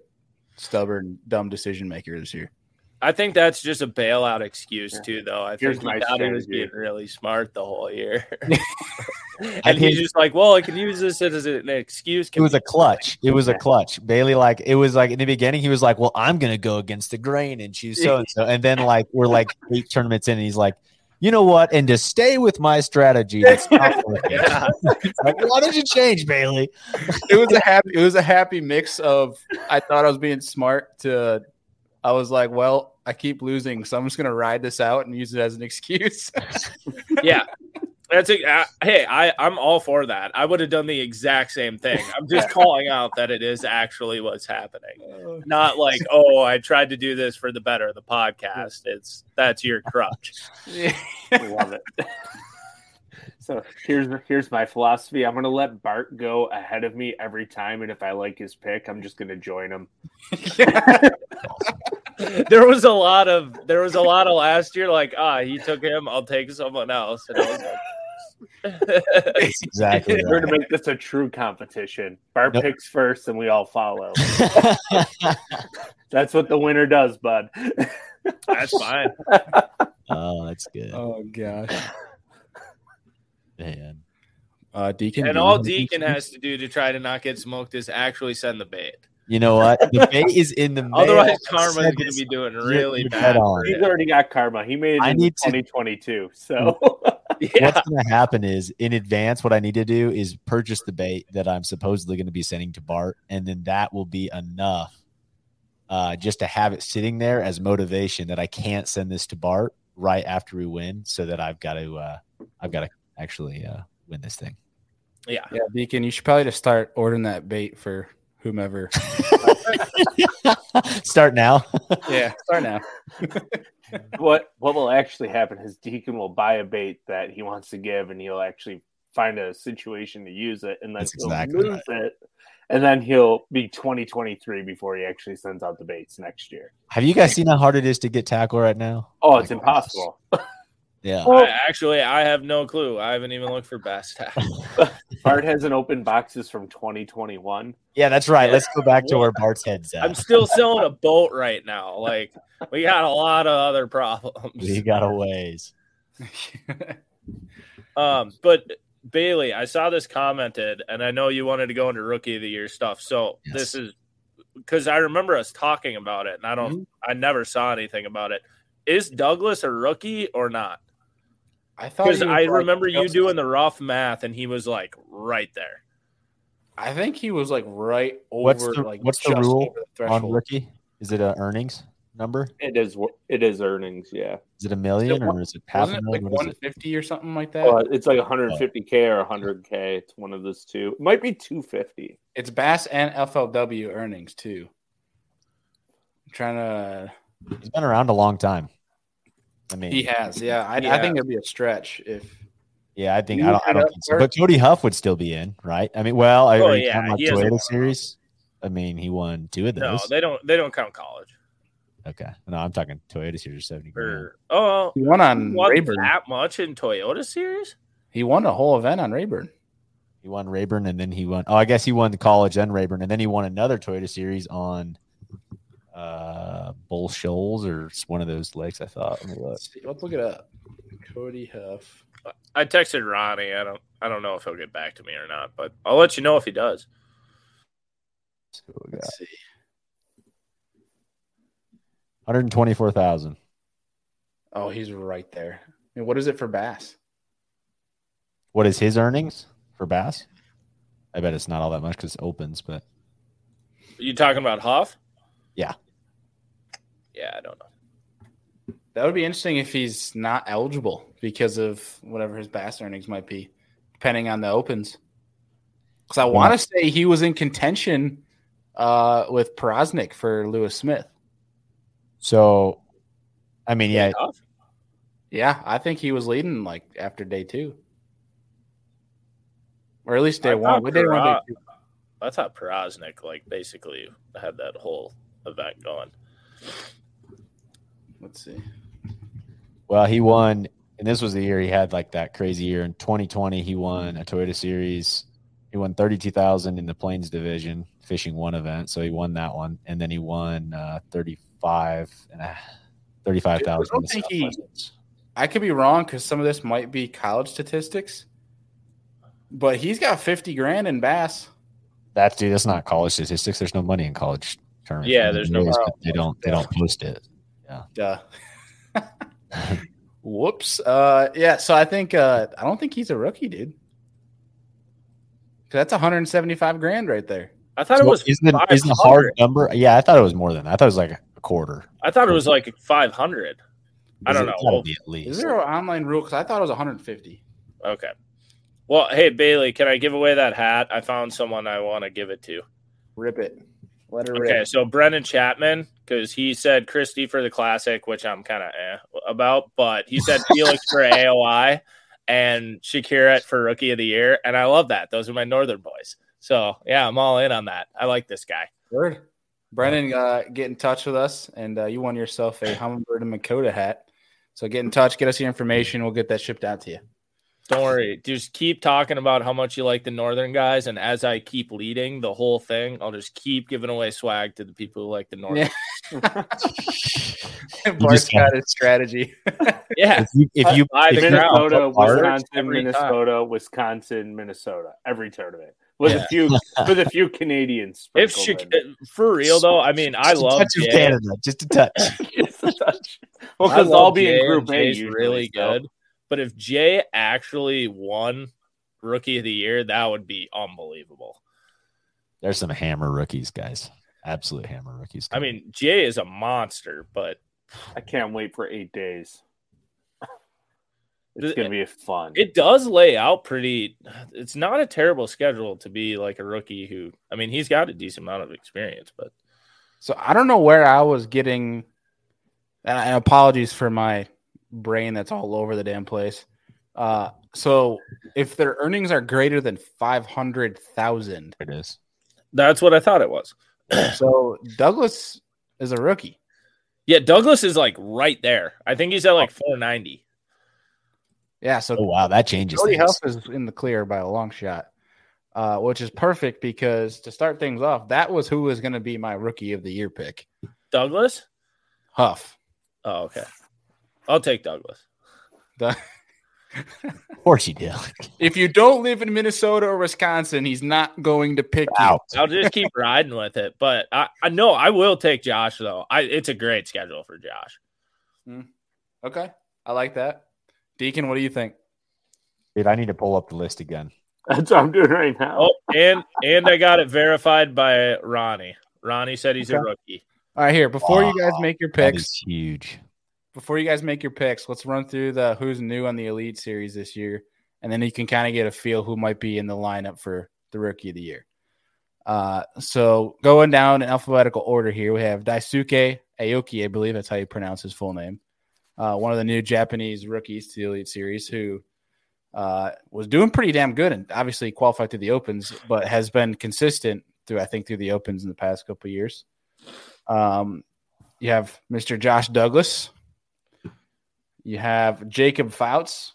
stubborn, dumb decision maker this year. I think that's just a bailout excuse too, though. I Here's think my he thought he was being really smart the whole year, and he's just like, "Well, I can use this as an excuse." It was a clutch. It was a clutch. Bailey, like it was like in the beginning, he was like, "Well, I'm gonna go against the grain and choose so and so," and then like we're like eight tournaments in, and he's like, you know what? And to stay with my strategy, that's not. Yeah. like, why did you change, Bailey? it was a happy it was a happy mix of I thought I was being smart to I was like, well, I keep losing, so I'm just gonna ride this out and use it as an excuse. yeah. That's a, uh, hey, I I'm all for that. I would have done the exact same thing. I'm just calling out that it is actually what's happening. Not like, oh, I tried to do this for the better of the podcast. It's that's your crutch. Love it. So here's here's my philosophy. I'm gonna let Bart go ahead of me every time, and if I like his pick, I'm just gonna join him. There was a lot of there was a lot of last year like ah he took him I'll take someone else and I was like That's exactly We're right. gonna make this a true competition. Bart Nope. picks first, and we all follow. That's what the winner does, bud. that's fine. oh, that's good. oh gosh. Man. Uh Deacon. And all Deacon has to do to try to not get smoked is actually send the bait. You know what? The bait is in the mail. Otherwise, I Karma's said going to be doing really bad. dead on. He's already got karma. He made it I in need to- 2022. So Yeah. What's going to happen is in advance, what I need to do is purchase the bait that I'm supposedly going to be sending to Bart, and then that will be enough uh, just to have it sitting there as motivation that I can't send this to Bart right after we win, so that I've got to uh, I've got to actually uh, win this thing. Yeah. Yeah, Deacon, you should probably just start ordering that bait for whomever. Start now. yeah, start now. what what will actually happen is Deacon will buy a bait that he wants to give, and he'll actually find a situation to use it, and then That's he'll exactly lose it, and then he'll be 2023 before he actually sends out the baits next year. Have you guys seen how hard it is to get tackle right now? Oh, it's gosh. impossible. Yeah. I, actually, I have no clue. I haven't even looked for best tackle. Bart hasn't opened boxes from 2021. Yeah, that's right. Let's go back to where Bart's head's at. I'm still selling a boat right now. Like we got a lot of other problems. We got a ways. Um, but Bailey, I saw this commented, and I know you wanted to go into rookie of the year stuff. So Yes. this is because I remember us talking about it, and I don't, Mhm. I never saw anything about it. Is Douglas a rookie or not? I thought Because I like remember you just- doing the rough math, and he was like right there. I think he was like right over. What's the- like what's the rule the On rookie, is it a earnings number? It is it is earnings, yeah. Is it a million one- or is it half a it like million? What is it? 150 or something like that? Oh, it's like 150k or 100k. It's one of those two. It might be 250. It's Bass and FLW earnings too. I'm trying to. He's been around a long time. I mean, He has, yeah. I, I think it'd be a stretch if. yeah, I think I don't, I don't think so. But Cody Huff would still be in, right? I mean, well, I Oh, are you yeah, talking about he hasn't Toyota won. series. I mean, he won two of those. No, they don't. They don't count college. okay, no, I'm talking Toyota series seventy. grand. Or oh, He won on won Rayburn. that much in Toyota series? He won a whole event on Rayburn. He won Rayburn, and then he won. Oh, I guess he won the college and Rayburn, and then he won another Toyota series on uh Bull Shoals or s- one of those lakes. I thought. Let me look. Let's, see, let's look it up. Cody Huff. I texted Ronnie. I don't. I don't know if he'll get back to me or not, but I'll let you know if he does. Let's see what we got. Let's see. One hundred twenty-four thousand. Oh, he's right there. I mean, what is it for Bass? What is his earnings for Bass? I bet it's not all that much because it opens, but Are you talking about Huff? Yeah. Yeah, I don't know. That would be interesting if he's not eligible because of whatever his Bass earnings might be, depending on the opens. Because I want to say he was in contention uh, with Powroznik for Lewis Smith. so I mean, yeah, Huff? Yeah, I think he was leading like after day two, or at least day I one. thought What day one? Day two? I thought Powroznik like basically had that whole event going. Let's see. Well, he won, and this was the year he had like that crazy year. In 2020, he won a Toyota Series. He won 32,000 in the Plains division, fishing one event. So he won that one, and then he won uh, 35 and a, 35,000. I don't think he- I could be wrong because some of this might be college statistics, but he's got fifty grand in Bass. That's dude. That's not college statistics. There's no money in college tournaments. Yeah, there's there no- they don't. They don't post it. Duh. Whoops. Uh, yeah. So I think uh, I don't think he's a rookie, dude. 'Cause That's 175 grand right there. I thought So it was isn't it, isn't a hard number? Yeah, I thought it was more than that. I thought it was like a quarter. I thought it was like 500. I don't It's know. be at least. Is there an online rule? Because I thought it was 150. Okay. Well, hey Bailey, can I give away that hat? I found someone I want to give it to. Rip it. Let her Okay, rip. so Brennan Chapman, because he said Christie for the classic, which I'm kind of eh about, but he said Felix for AOY and Shakira for rookie of the year, and I love that. Those are my Northern boys. So yeah, I'm all in on that. I like this guy. Word. Brennan, uh, get in touch with us, and uh, you won yourself a Humminbird and Minn Kota hat. So get in touch, get us your information. We'll get that shipped out to you. Don't worry. Just keep talking about how much you like the Northern guys, and as I keep leading the whole thing, I'll just keep giving away swag to the people who like the Northern. Yeah. You Bart's just uh, got his strategy. Yeah. If you if you, Buy the you ground. Minnesota, Wisconsin, every time. Minnesota, Wisconsin, Minnesota. Every tournament with Yeah. a few with a few Canadians. If sprinkled Shak- in. for real though, I mean, I just a love touch of Canada, just a touch. Just a touch. well, because I'll be Jay in Group A. Usually, really so. good. But if Jay actually won Rookie of the Year, that would be unbelievable. There's some hammer rookies, guys. Absolute hammer rookies. I mean, Jay is a monster, but I can't wait for eight days. It's gonna be fun. it does lay out pretty. It's not a terrible schedule to be like a rookie who. I mean, he's got a decent amount of experience, but So I don't know where I was getting. And and apologies for my brain that's all over the damn place. Uh, so if their earnings are greater than five hundred thousand, it is. that's what I thought it was. so Douglas is a rookie. Yeah, Douglas is like right there. I think he's at like 490. Yeah, so Oh wow, that changes. Cody things. Huff is in the clear by a long shot, uh, which is perfect because to start things off, that was who was going to be my rookie of the year pick, Douglas? Huff. Oh, okay. I'll take Douglas. The- Of course you do. if you don't live in Minnesota or Wisconsin, he's not going to pick you. Out. I'll just keep riding with it. But I, I know I will take Josh though. I it's a great schedule for Josh. Mm. Okay, I like that. Deacon, what do you think? Dude, I need to pull up the list again. That's what I'm doing right now. Oh, and and I got it verified by Ronnie. Ronnie said he's a rookie. All right, here before you guys make your picks, is huge. Before you guys make your picks, let's run through the who's new on the Elite Series this year, and then you can kind of get a feel who might be in the lineup for the Rookie of the Year. Uh, so going down in alphabetical order here, we have Daisuke Aoki, I believe that's how you pronounce his full name. Uh, one of the new Japanese rookies to the Elite Series who uh, was doing pretty damn good and obviously qualified through the Opens, but has been consistent through I think through the Opens in the past couple years. Um, you have Mr. Josh Douglas. You have Jacob Fouts,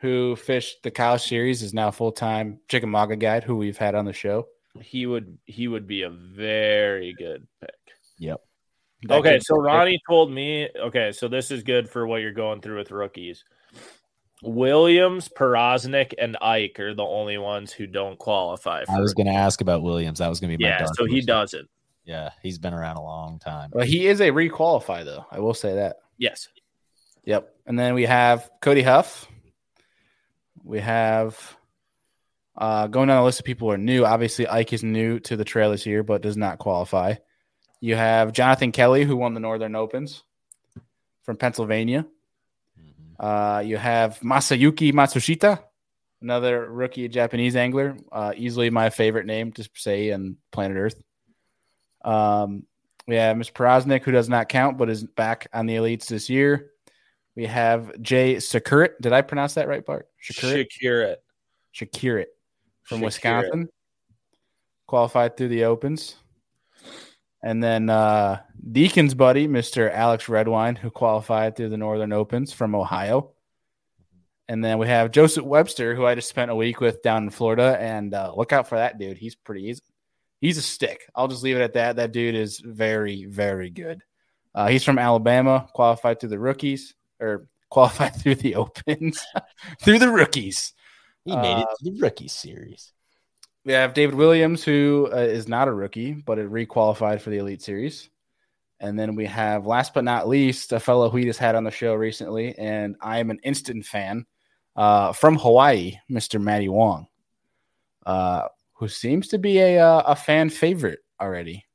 who fished the Kyle series, is now full time Chickamauga guide, who we've had on the show. He would he would be a very good pick. Yep. That Okay, so a pick. Ronnie told me. Okay, so this is good for what you're going through with rookies. Williams, Powroznik, and Ike are the only ones who don't qualify. For I was going to ask about Williams. That was going to be my yeah, dark so he horse. doesn't. Yeah, he's been around a long time. Well, he is a requalify though. I will say that. Yes, Yep. And then we have Cody Huff. We have uh, going down the list of people who are new. Obviously, Ike is new to the trail this year, but does not qualify. You have Jonathan Kelly, who won the Northern Opens from Pennsylvania. Mhm. Uh, you have Masayuki Matsushita, another rookie Japanese angler. Uh, easily my favorite name to say in planet Earth. Um, we have Ms. Powroznik, who does not count, but is back on the elites this year. We have Jay Przekurat. Did I pronounce that right, Bart? Przekurat? Shakira. Shakurit from Shakurit. Wisconsin. Qualified through the Opens. And then uh, Deacon's buddy, Mr. Alex Redwine, who qualified through the Northern Opens from Ohio. And then we have Joseph Webster, who I just spent a week with down in Florida. And uh, look out for that dude. He's pretty he's, he's a stick. I'll just leave it at that. That dude is very, very good. Uh, he's from Alabama, qualified through the rookies or qualified through the Opens, through the rookies. He made it Uh, to the rookie series. We have David Williams, who uh, is not a rookie, but it requalified for the Elite Series. And then we have, last but not least, a fellow we just had on the show recently, and I am an instant fan uh, from Hawaii, Mr. Matty Wong, uh, who seems to be a uh, a fan favorite already.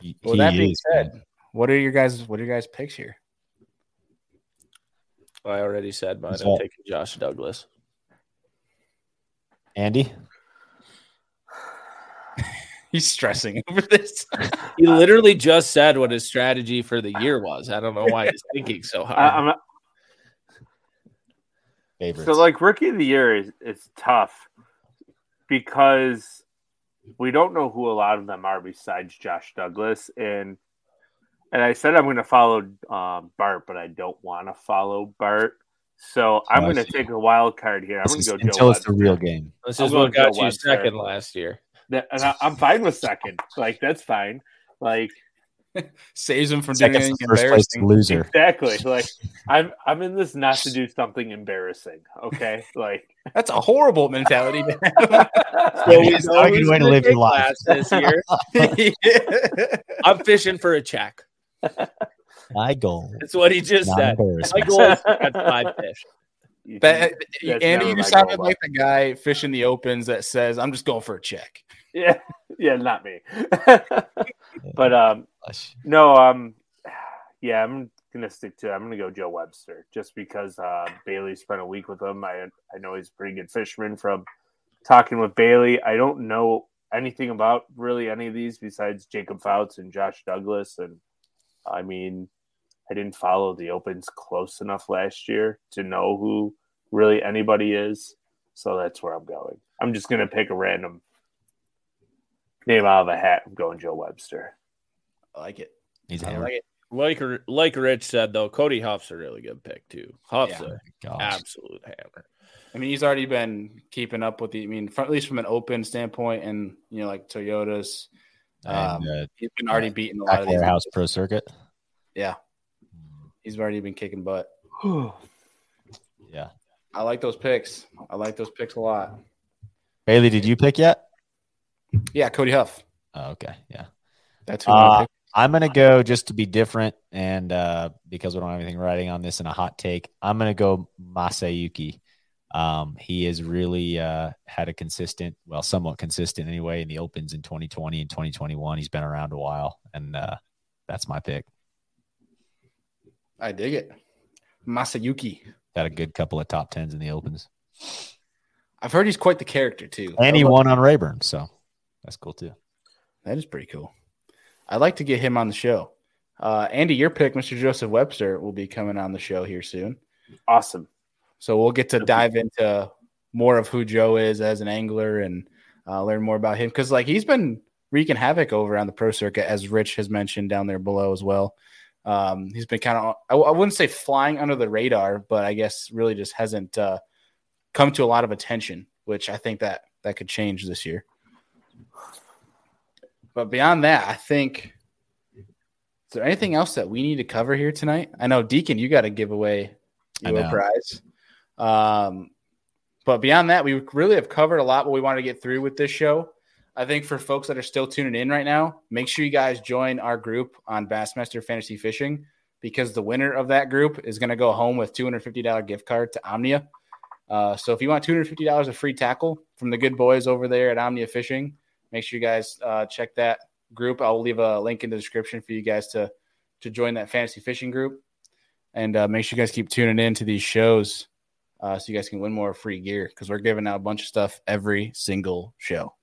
He- Well, that being is, said, what are your guys? What are your guys' picks here? I already said mine. What's I'm taking Josh Douglas. Andy. He's stressing over this. He literally just said what his strategy for the year was. I don't know why he's thinking so hard. I, I'm, Favorites. So like rookie of the year is is tough because we don't know who a lot of them are besides Josh Douglas and and I said I'm going to follow um, Bart, but I don't want to follow Bart. So I'm Oh, going to take a wild card here. I'm going to go until Joe it's the real game. this is what got Joe you Webster. second last year. That- and I, I'm fine with second. Like that's fine. Like Saves him from doing Second's anything the first place embarrassing. loser. exactly. Like I'm I'm in this not to do something embarrassing. Okay. Like That's a horrible mentality. to. So It's he's not a good always way to live your take life. last this year. I'm fishing for a check. My goal. That's what he just Not said. My goal is to catch five fish. you That, That's Andy, you my sounded goal, like the guy fishing the opens that says, "I'm just going for a check." Yeah, yeah, not me. but um, Gosh. no, um, yeah, I'm gonna stick to. I'm gonna go Joe Webster just because uh, Bailey spent a week with him. I I know he's a pretty good fisherman from talking with Bailey. I don't know anything about really any of these besides Jacob Fouts and Josh Douglas, and I mean, I didn't follow the opens close enough last year to know who really anybody is. So that's where I'm going. I'm just gonna pick a random name out of a hat. I'm going Joe Webster. I like it. He's I hammered. like it. Like like Rich said though, Cody Huff's a really good pick too. Huff's Yeah. a absolute hammer. I mean, he's already been keeping up with the. I mean, from, at least from an open standpoint, and you know, like Toyotas, um, And, uh, he's been already beating a lot of these. Warehouse Pro Circuit. Yeah, he's already been kicking butt. Yeah. I like those picks. I like those picks a lot. Bailey, did you pick yet? Yeah, Cody Huff. Oh, okay. Yeah. That's who I'm Uh, gonna. I'm gonna go just to be different, and uh, because we don't have anything writing on this in a hot take, I'm gonna go Masayuki. Um, he has really uh, had a consistent, well, somewhat consistent anyway, in the opens in 2020 and 2021. He's been around a while, and uh, that's my pick. I dig it. Masayuki. Got a good couple of top tens in the opens, I've heard he's quite the character too. and he won on Rayburn, so that's cool too. That is pretty cool. I'd like to get him on the show. Uh, Andy, your pick, Mr. Joseph Webster, will be coming on the show here soon. Awesome. So we'll get to dive into more of who Joe is as an angler and uh, learn more about him because, like, he's been wreaking havoc over on the pro circuit, as Rich has mentioned down there below as well. Um, he's been kind of, I, I wouldn't say flying under the radar, but I guess really just hasn't uh, come to a lot of attention, which I think that that could change this year. But beyond that, I think. Is there anything else that we need to cover here tonight? I know Deacon, you got to give away your prize. Um, but beyond that, we really have covered a lot what we wanted to get through with this show. I think for folks that are still tuning in right now, make sure you guys join our group on Bassmaster Fantasy Fishing because the winner of that group is going to go home with $250 gift card to Omnia. Uh, so if you want $250 of free tackle from the good boys over there at Omnia Fishing, make sure you guys uh, check that group. I'll leave a link in the description for you guys to to join that fantasy fishing group. And uh, make sure you guys keep tuning in to these shows uh, so you guys can win more free gear because we're giving out a bunch of stuff every single show.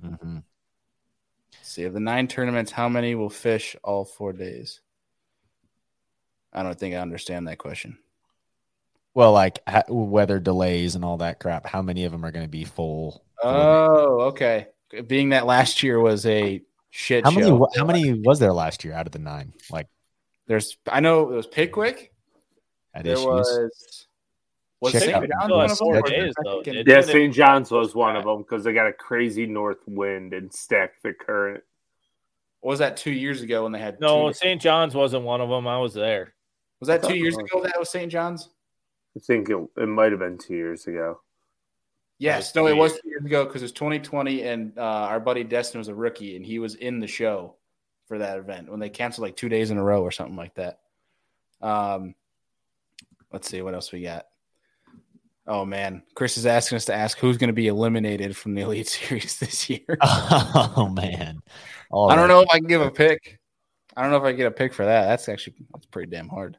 Mhm. See, of the nine tournaments, how many will fish all four days? I don't think I understand that question. Well, like ha- weather delays and all that crap. How many of them are going to be full? Oh, okay. Being that last year was a shit How many? show. How many was there last year out of the nine? Like There's, I know it was Pickwick. at There issues. was. Was Check St. John's one of them? four days, though, think did it- Yeah, St. John's was one of them because they got a crazy north wind and stacked the current. Was that two years ago when they had? No, St. John's wasn't one of them. I was there. was that two thought- years ago? That was St. John's. I think it, it might have been two years ago. Yes, no, it was two years ago because it was 2020, and uh, our buddy Destin was a rookie, and he was in the show for that event when they canceled like two days in a row or something like that. Um, let's see what else we got. Oh man, Chris is asking us to ask who's going to be eliminated from the Elite Series this year. Oh man. All I don't right. know if I can give a pick. I don't know if I get a pick for that. That's actually that's pretty damn hard.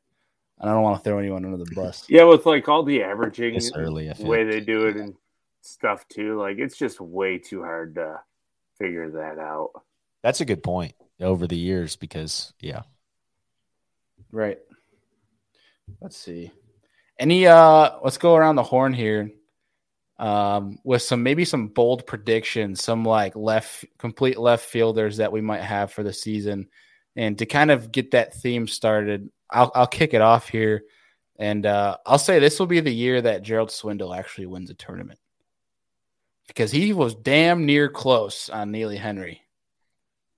And I don't want to throw anyone under the bus. Yeah, with like all the averaging It's early. I way they do it and stuff too, like it's just way too hard to figure that out. That's a good point over the years because yeah. Right. Let's see. Any uh let's go around the horn here. Um with some maybe some bold predictions, some like left complete left fielders that we might have for the season. And to kind of get that theme started, I'll I'll kick it off here. And uh I'll say this will be the year that Gerald Swindle actually wins a tournament. Because he was damn near close on Neely Henry.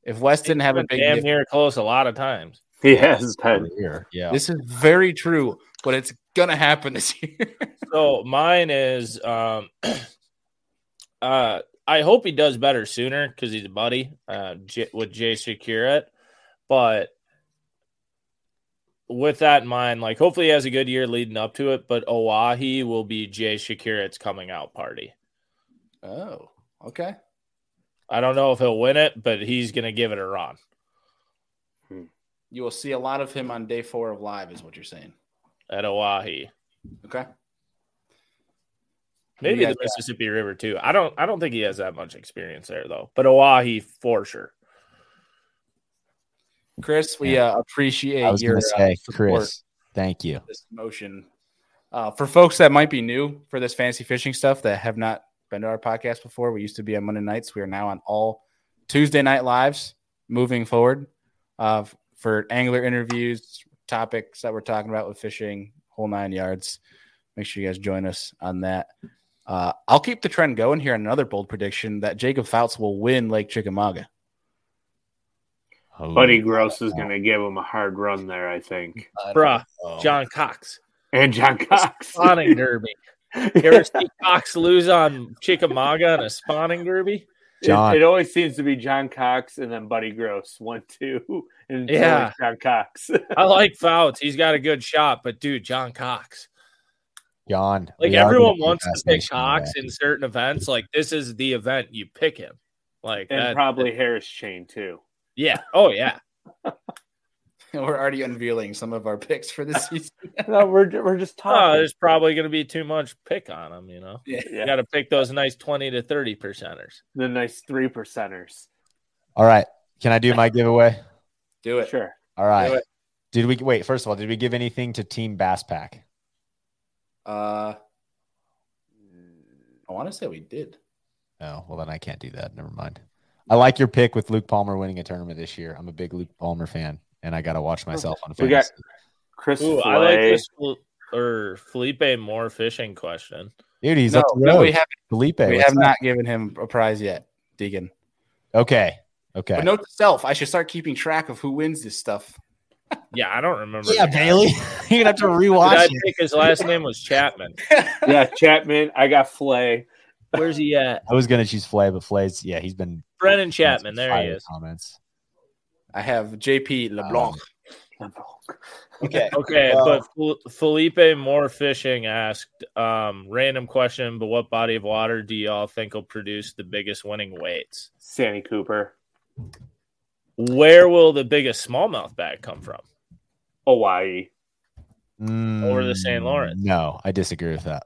If West didn't have a big damn near close a lot of times. He has been. Year. Yeah. This is very true, but it's gonna happen this year. So mine is um uh I hope he does better sooner because he's a buddy uh J- with Jay Przekurat. But with that in mind, like hopefully he has a good year leading up to it, but Oahe will be Jay Przekurat's coming out party. oh, okay. I don't know if he'll win it, but he's gonna give it a run. You will see a lot of him on day four of live, is what you're saying. At Oahe. Okay. Maybe the guys got- Mississippi River too. I don't I don't think he has that much experience there though. But Oahe for sure. Chris, we uh, appreciate I was your say, uh, support Chris, thank you. this motion. Uh, for folks that might be new for this fantasy fishing stuff that have not been to our podcast before, we used to be on Monday nights. We are now on all Tuesday night lives moving forward uh, for angler interviews, topics that we're talking about with fishing, whole nine yards. Make sure you guys join us on that. Uh, I'll keep the trend going here. on Another bold prediction that Jacob Fouts will win Lake Chickamauga. Oh, Buddy Gross is going to give him a hard run there, I think. Bruh, Oh. John Cox. And John Cox. Spawning derby. You ever see Cox lose on Chickamauga in a spawning derby? It- John. It, always seems to be John Cox and then Buddy Gross, one, two, and Yeah. John Cox. I like Fouts. He's got a good shot, but dude, John Cox. John. Like we everyone wants to Fast pick Cox in certain events. Like this is the event you pick him. Like and that, probably Harris Chain, too. yeah. Oh yeah. We're already unveiling some of our picks for this season. No, we're, we're just Oh, there's probably going to be too much pick on them. You know, yeah. you got to pick those nice twenty to thirty percenters. the nice three percenters. All right. Can I do my giveaway? Do it. Sure. All right. Did we wait? First of all, did we give anything to Team Bass Pack? Uh, I want to say we did. Oh, well then I can't do that. Never mind. I like your pick with Luke Palmer winning a tournament this year. I'm a big Luke Palmer fan, and I got to watch myself on Facebook. We got- Chris Ooh, Flay. I like this or Felipe Moore fishing question. Dude, he's no, up the no, we have Felipe, we have up? not given him a prize yet, Deacon. Okay. Okay. But note to self: I should start keeping track of who wins this stuff. Yeah, I don't remember. yeah. Bailey. You're gonna have to Did rewatch I think his last name was Chapman? Yeah, Chapman. I got Flay. Where's he at? I was gonna choose Flay, but Flay's yeah, he's been Brennan Chapman. There he is. Comments. I have JP LeBlanc. Okay. Okay, Well- but Fel- Felipe Moore Fishing asked, um, random question, but what body of water do y'all think will produce the biggest winning weights? Santee Cooper. Where will the biggest smallmouth bag come from? Oahe. or the St. Lawrence. Mm, No, I disagree with that.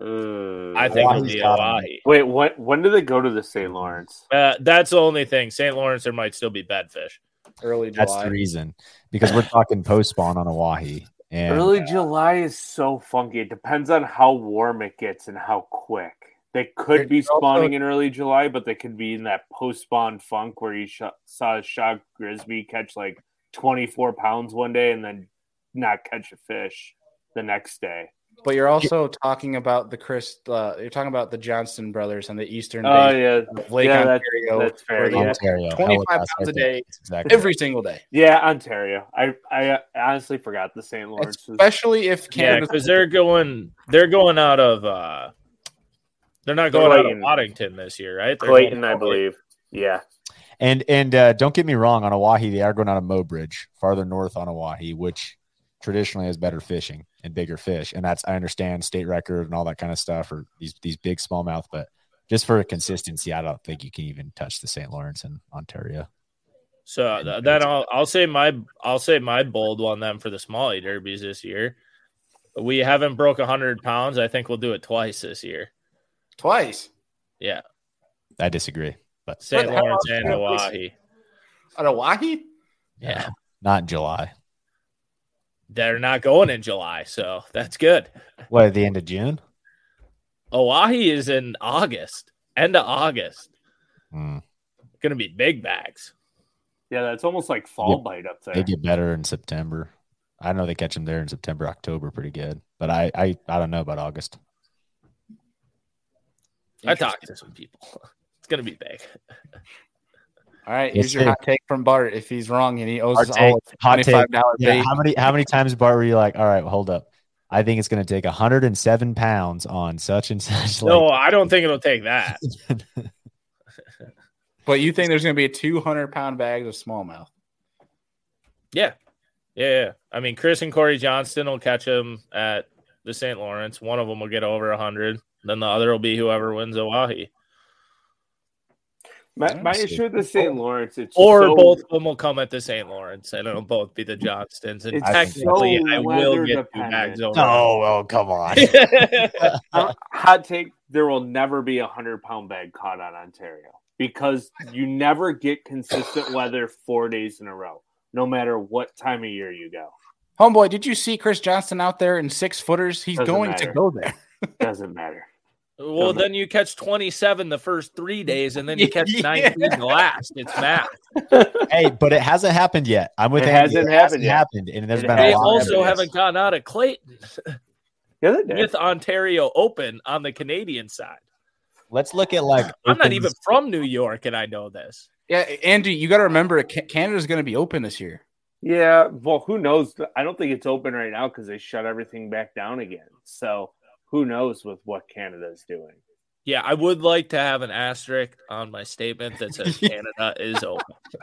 Uh, I think it'll be. Oahe. Wait, when when do they go to the St. Lawrence? Uh, that's the only thing. St. Lawrence, there might still be bedfish. Early July. That's the reason because we're talking post spawn on Oahe. And Early July is so funky. It depends on how warm it gets and how quick. They could be There's also- spawning in early July, but they could be in that post spawn funk where you sh- saw a Shaw Grigsby catch like 24 pounds one day and then not catch a fish the next day. But you're also talking about the Chris. Uh, you're talking about the Johnston brothers and the Eastern Oh, Bay yeah. Lake Yeah, that's- Ontario. that's fair, yeah. Ontario, 25 Halifax, pounds a right there. day, exactly every single day. Yeah, Ontario. I, I honestly forgot the St. Lawrence. Especially if Canada. because they're going they're going out of uh they're not going out of Clayton. Waddington this year, right? They're Clayton, I believe. Yeah. And and uh, don't get me wrong, on Oahe they are going out of Mobridge, farther north on Oahe, which traditionally has better fishing and bigger fish. And that's I understand state record and all that kind of stuff, or these these big smallmouth, but just for consistency, I don't think you can even touch the St. Lawrence in Ontario. So th- uh, then I'll I'll say my I'll say my bold one then for the Smalley derbies this year. We haven't broke hundred pounds. I think we'll do it twice this year. Twice. Yeah, I disagree, but St. Lawrence and can it Oahe. At Oahe? Yeah, not in July. They're not going in July, so that's good. What at the end of June? Oahe is in August, end of August. Hmm. Going to be big bags. Yeah, that's almost like fall Yep. bite up there. They get better in September. I know they catch them there in September, October, pretty good. But I, I, I don't know about August. I talked to some people. It's going to be big. All right, here's your hot take from Bart. If he's wrong and he owes Hot us take, all a hot take. twenty-five dollar Yeah, how many, how many times, Bart, were you like, all right, well, hold up. I think it's going to take 107 pounds on such and such. No, Like, I don't think it'll take that. but you think there's going to be a two hundred pound bag of smallmouth? Yeah. Yeah, yeah. I mean, Chris and Cory Johnston will catch him at the St. Lawrence. One of them will get over 100. Then the other will be whoever wins Oahe. My, my see. issue with the St. Lawrence, it's Or so, both of them will come at the St. Lawrence, and it'll both be the Johnstons. And It's technically, so I will weather get two dependent. bags over. oh, well, come on. Hot take: there will never be a hundred pound bag caught on Ontario because you never get consistent weather four days in a row, no matter what time of year you go. Homeboy, did you see Chris Johnston out there in six footers? He's Doesn't going matter. to go there. Doesn't matter. Well, then you catch 27 the first three days, and then you catch Yeah. 19 the last. It's math. hey, but it hasn't happened yet. I'm with It Andy. hasn't It happened yet. happened, and there's It been They a lot also evidence. haven't gotten out of Clayton The other day, with Ontario Open on the Canadian side. Let's look at like. I'm not even from New York, and I know this. Yeah, Andy, you got to remember Ca- Canada's going to be open this year. yeah. Well, who knows? I don't think it's open right now because they shut everything back down again. So who knows with what Canada is doing? Yeah, I would like to have an asterisk on my statement that says Canada is open.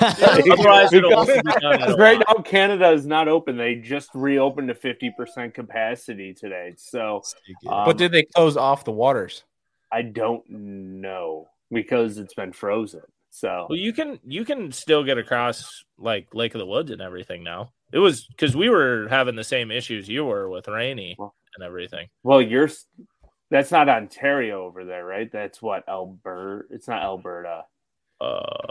Otherwise, it'll Because- be done at Because a right now, Canada is not open. They just reopened to 50% capacity today. So um, but did they close off the waters? I don't know because it's been frozen. So Well, you can you can still get across like Lake of the Woods and everything now. It was because we were having the same issues you were with Rainy Well- and everything. Well, you're that's not Ontario over there, right? That's what Alberta. It's not Alberta. Uh,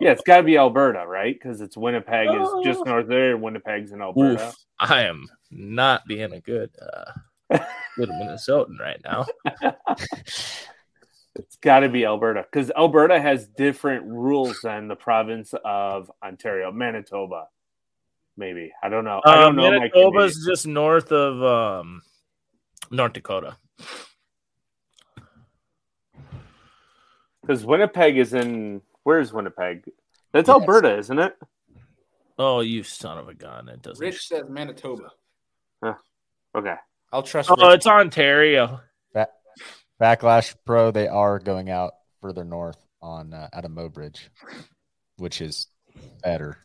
Yeah, it's got to be Alberta, right? Because it's Winnipeg is just north there. Winnipeg's in Alberta. oof, I am not being a good uh, good Minnesotan right now. It's got to be Alberta because Alberta has different rules than the province of Ontario, Manitoba. Maybe I don't know. I Uh, don't know. Manitoba's just north of um, North Dakota. because Winnipeg is in. Where's Winnipeg? That's Yes. Alberta, isn't it? Oh, you son of a gun! It doesn't. Rich says Manitoba. Okay. I'll trust. Oh, Rich. it's Ontario. Back- Backlash Pro, they are going out further north on uh, out of Mobridge, which is better,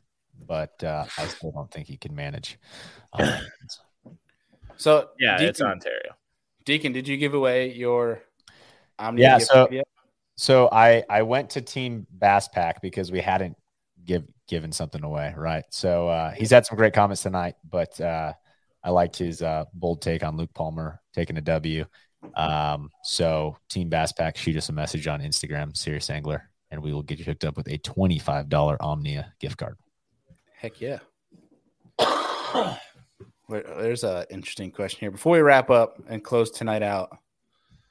but uh, I still don't think he can manage. Uh, so Yeah, Deacon, it's Ontario. Deacon, did you give away your Omnia? Yeah, so- yet? so I I went to Team Bass Pack because we hadn't give given something away, right? So uh, he's had some great comments tonight, but uh, I liked his uh, bold take on Luke Palmer taking a W. Um, so Team Bass Pack, shoot us a message on Instagram, Serious Angler, and we will get you hooked up with a twenty five dollar Omnia gift card. Heck yeah. There's a interesting question here. Before we wrap up and close tonight out,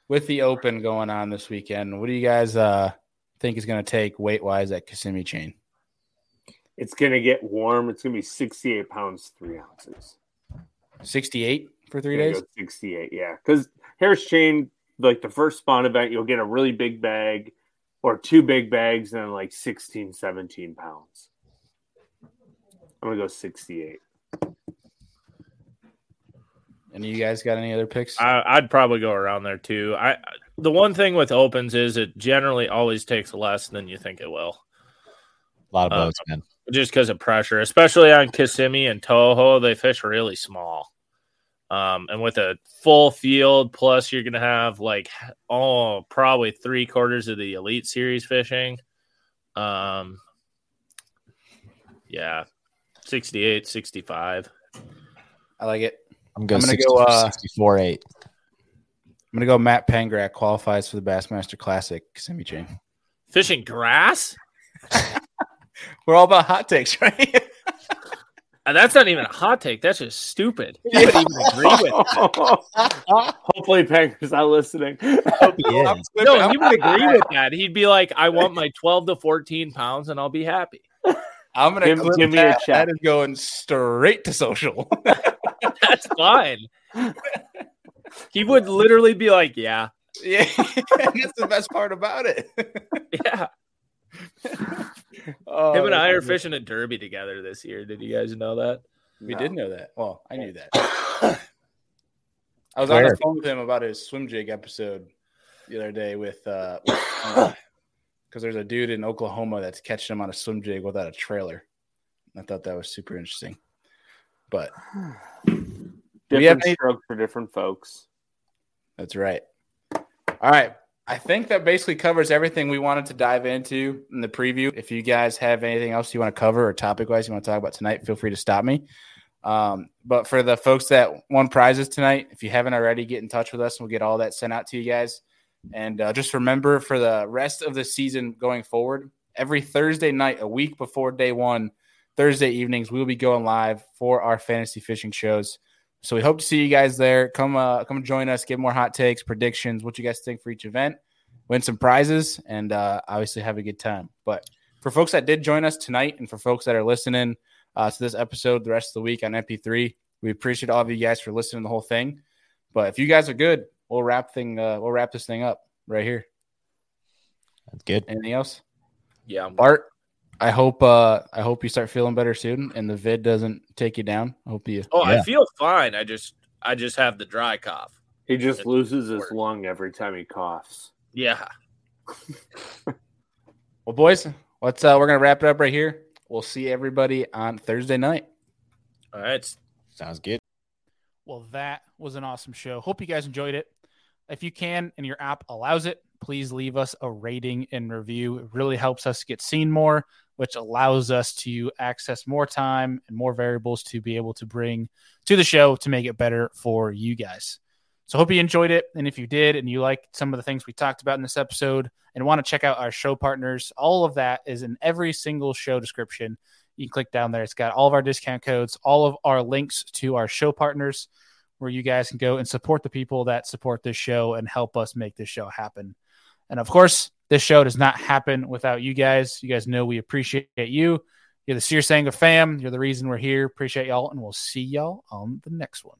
with the Open going on this weekend, what do you guys uh, think is going to take weight wise at Kissimmee Chain? It's gonna get warm. It's gonna be sixty-eight pounds, three ounces. 68 for three days? Sixty-eight, yeah. Because Harris Chain, like the first spawn event, you'll get a really big bag or two big bags and like 16, 17 pounds. I'm gonna go sixty-eight. And you guys got any other picks? I, I'd probably go around there too. I the one thing with opens is it generally always takes less than you think it will. A lot of Uh, boats, man. just because of pressure, especially on Kissimmee and Toho. They fish really small. Um, and with a full field, plus you're going to have like, oh, probably three quarters of the Elite Series fishing. Um, yeah, 68, 65. I like it. I'm going gonna go, uh, 64 8. I'm gonna go. Matt Pangrac qualifies for the Bassmaster Classic semi chain. Fishing grass? We're all about hot takes, right? And that's not even a hot take. That's just stupid. You would even agree with that. Hopefully, Pangrac's not listening. He. No, he would agree with that. He'd be like, I want my 12 to 14 pounds and I'll be happy. I'm gonna Give- clip give me a that. check. That is going straight to social. That's fine. He would literally be like, Yeah, yeah, that's the best part about it. yeah. Oh, Him and I are that's- fishing a derby together this year. Did you guys know that? We No. did know that. Well, I knew that. I was on the phone with him about his swim jig episode the other day with uh because there's a dude in Oklahoma that's catching him on a swim jig without a trailer. I thought that was super interesting. But we have Different any- strokes for different folks. That's right. All right. I think that basically covers everything we wanted to dive into in the preview. If you guys have anything else you want to cover or topic wise you want to talk about tonight, feel free to stop me. Um, but for the folks that won prizes tonight, if you haven't already, get in touch with us and we'll get all that sent out to you guys. And uh, just remember for the rest of the season going forward, every Thursday night, a week before day one, Thursday evenings, we'll be going live for our fantasy fishing shows. So we hope to see you guys there. Come uh, come join us, give more hot takes, predictions, what you guys think for each event, win some prizes, and uh, obviously have a good time. But for folks that did join us tonight, and for folks that are listening uh, to this episode the rest of the week on MP3, we appreciate all of you guys for listening to the whole thing. But if you guys are good, we'll wrap thing uh, we'll wrap this thing up right here. That's good. Anything else? Yeah. Bart, I hope uh, I hope you start feeling better soon, and the vid doesn't take you down. I hope you. Oh, Yeah. I feel fine. I just I just have the dry cough. He just It loses his works. lung every time he coughs. Yeah. Well, boys, let's uh, we're gonna wrap it up right here. We'll see everybody on Thursday night. All right. Sounds good. Well, that was an awesome show. Hope you guys enjoyed it. If you can and your app allows it, please leave us a rating and review. It really helps us get seen more, which allows us to access more time and more variables to be able to bring to the show to make it better for you guys. So, hope you enjoyed it. And if you did and you liked some of the things we talked about in this episode and want to check out our show partners, all of that is in every single show description. You can click down there. It's got all of our discount codes, all of our links to our show partners where you guys can go and support the people that support this show and help us make this show happen. And of course, this show does not happen without you guys. You guys know we appreciate you. You're the Serious Angler fam. You're the reason we're here. Appreciate y'all, and we'll see y'all on the next one.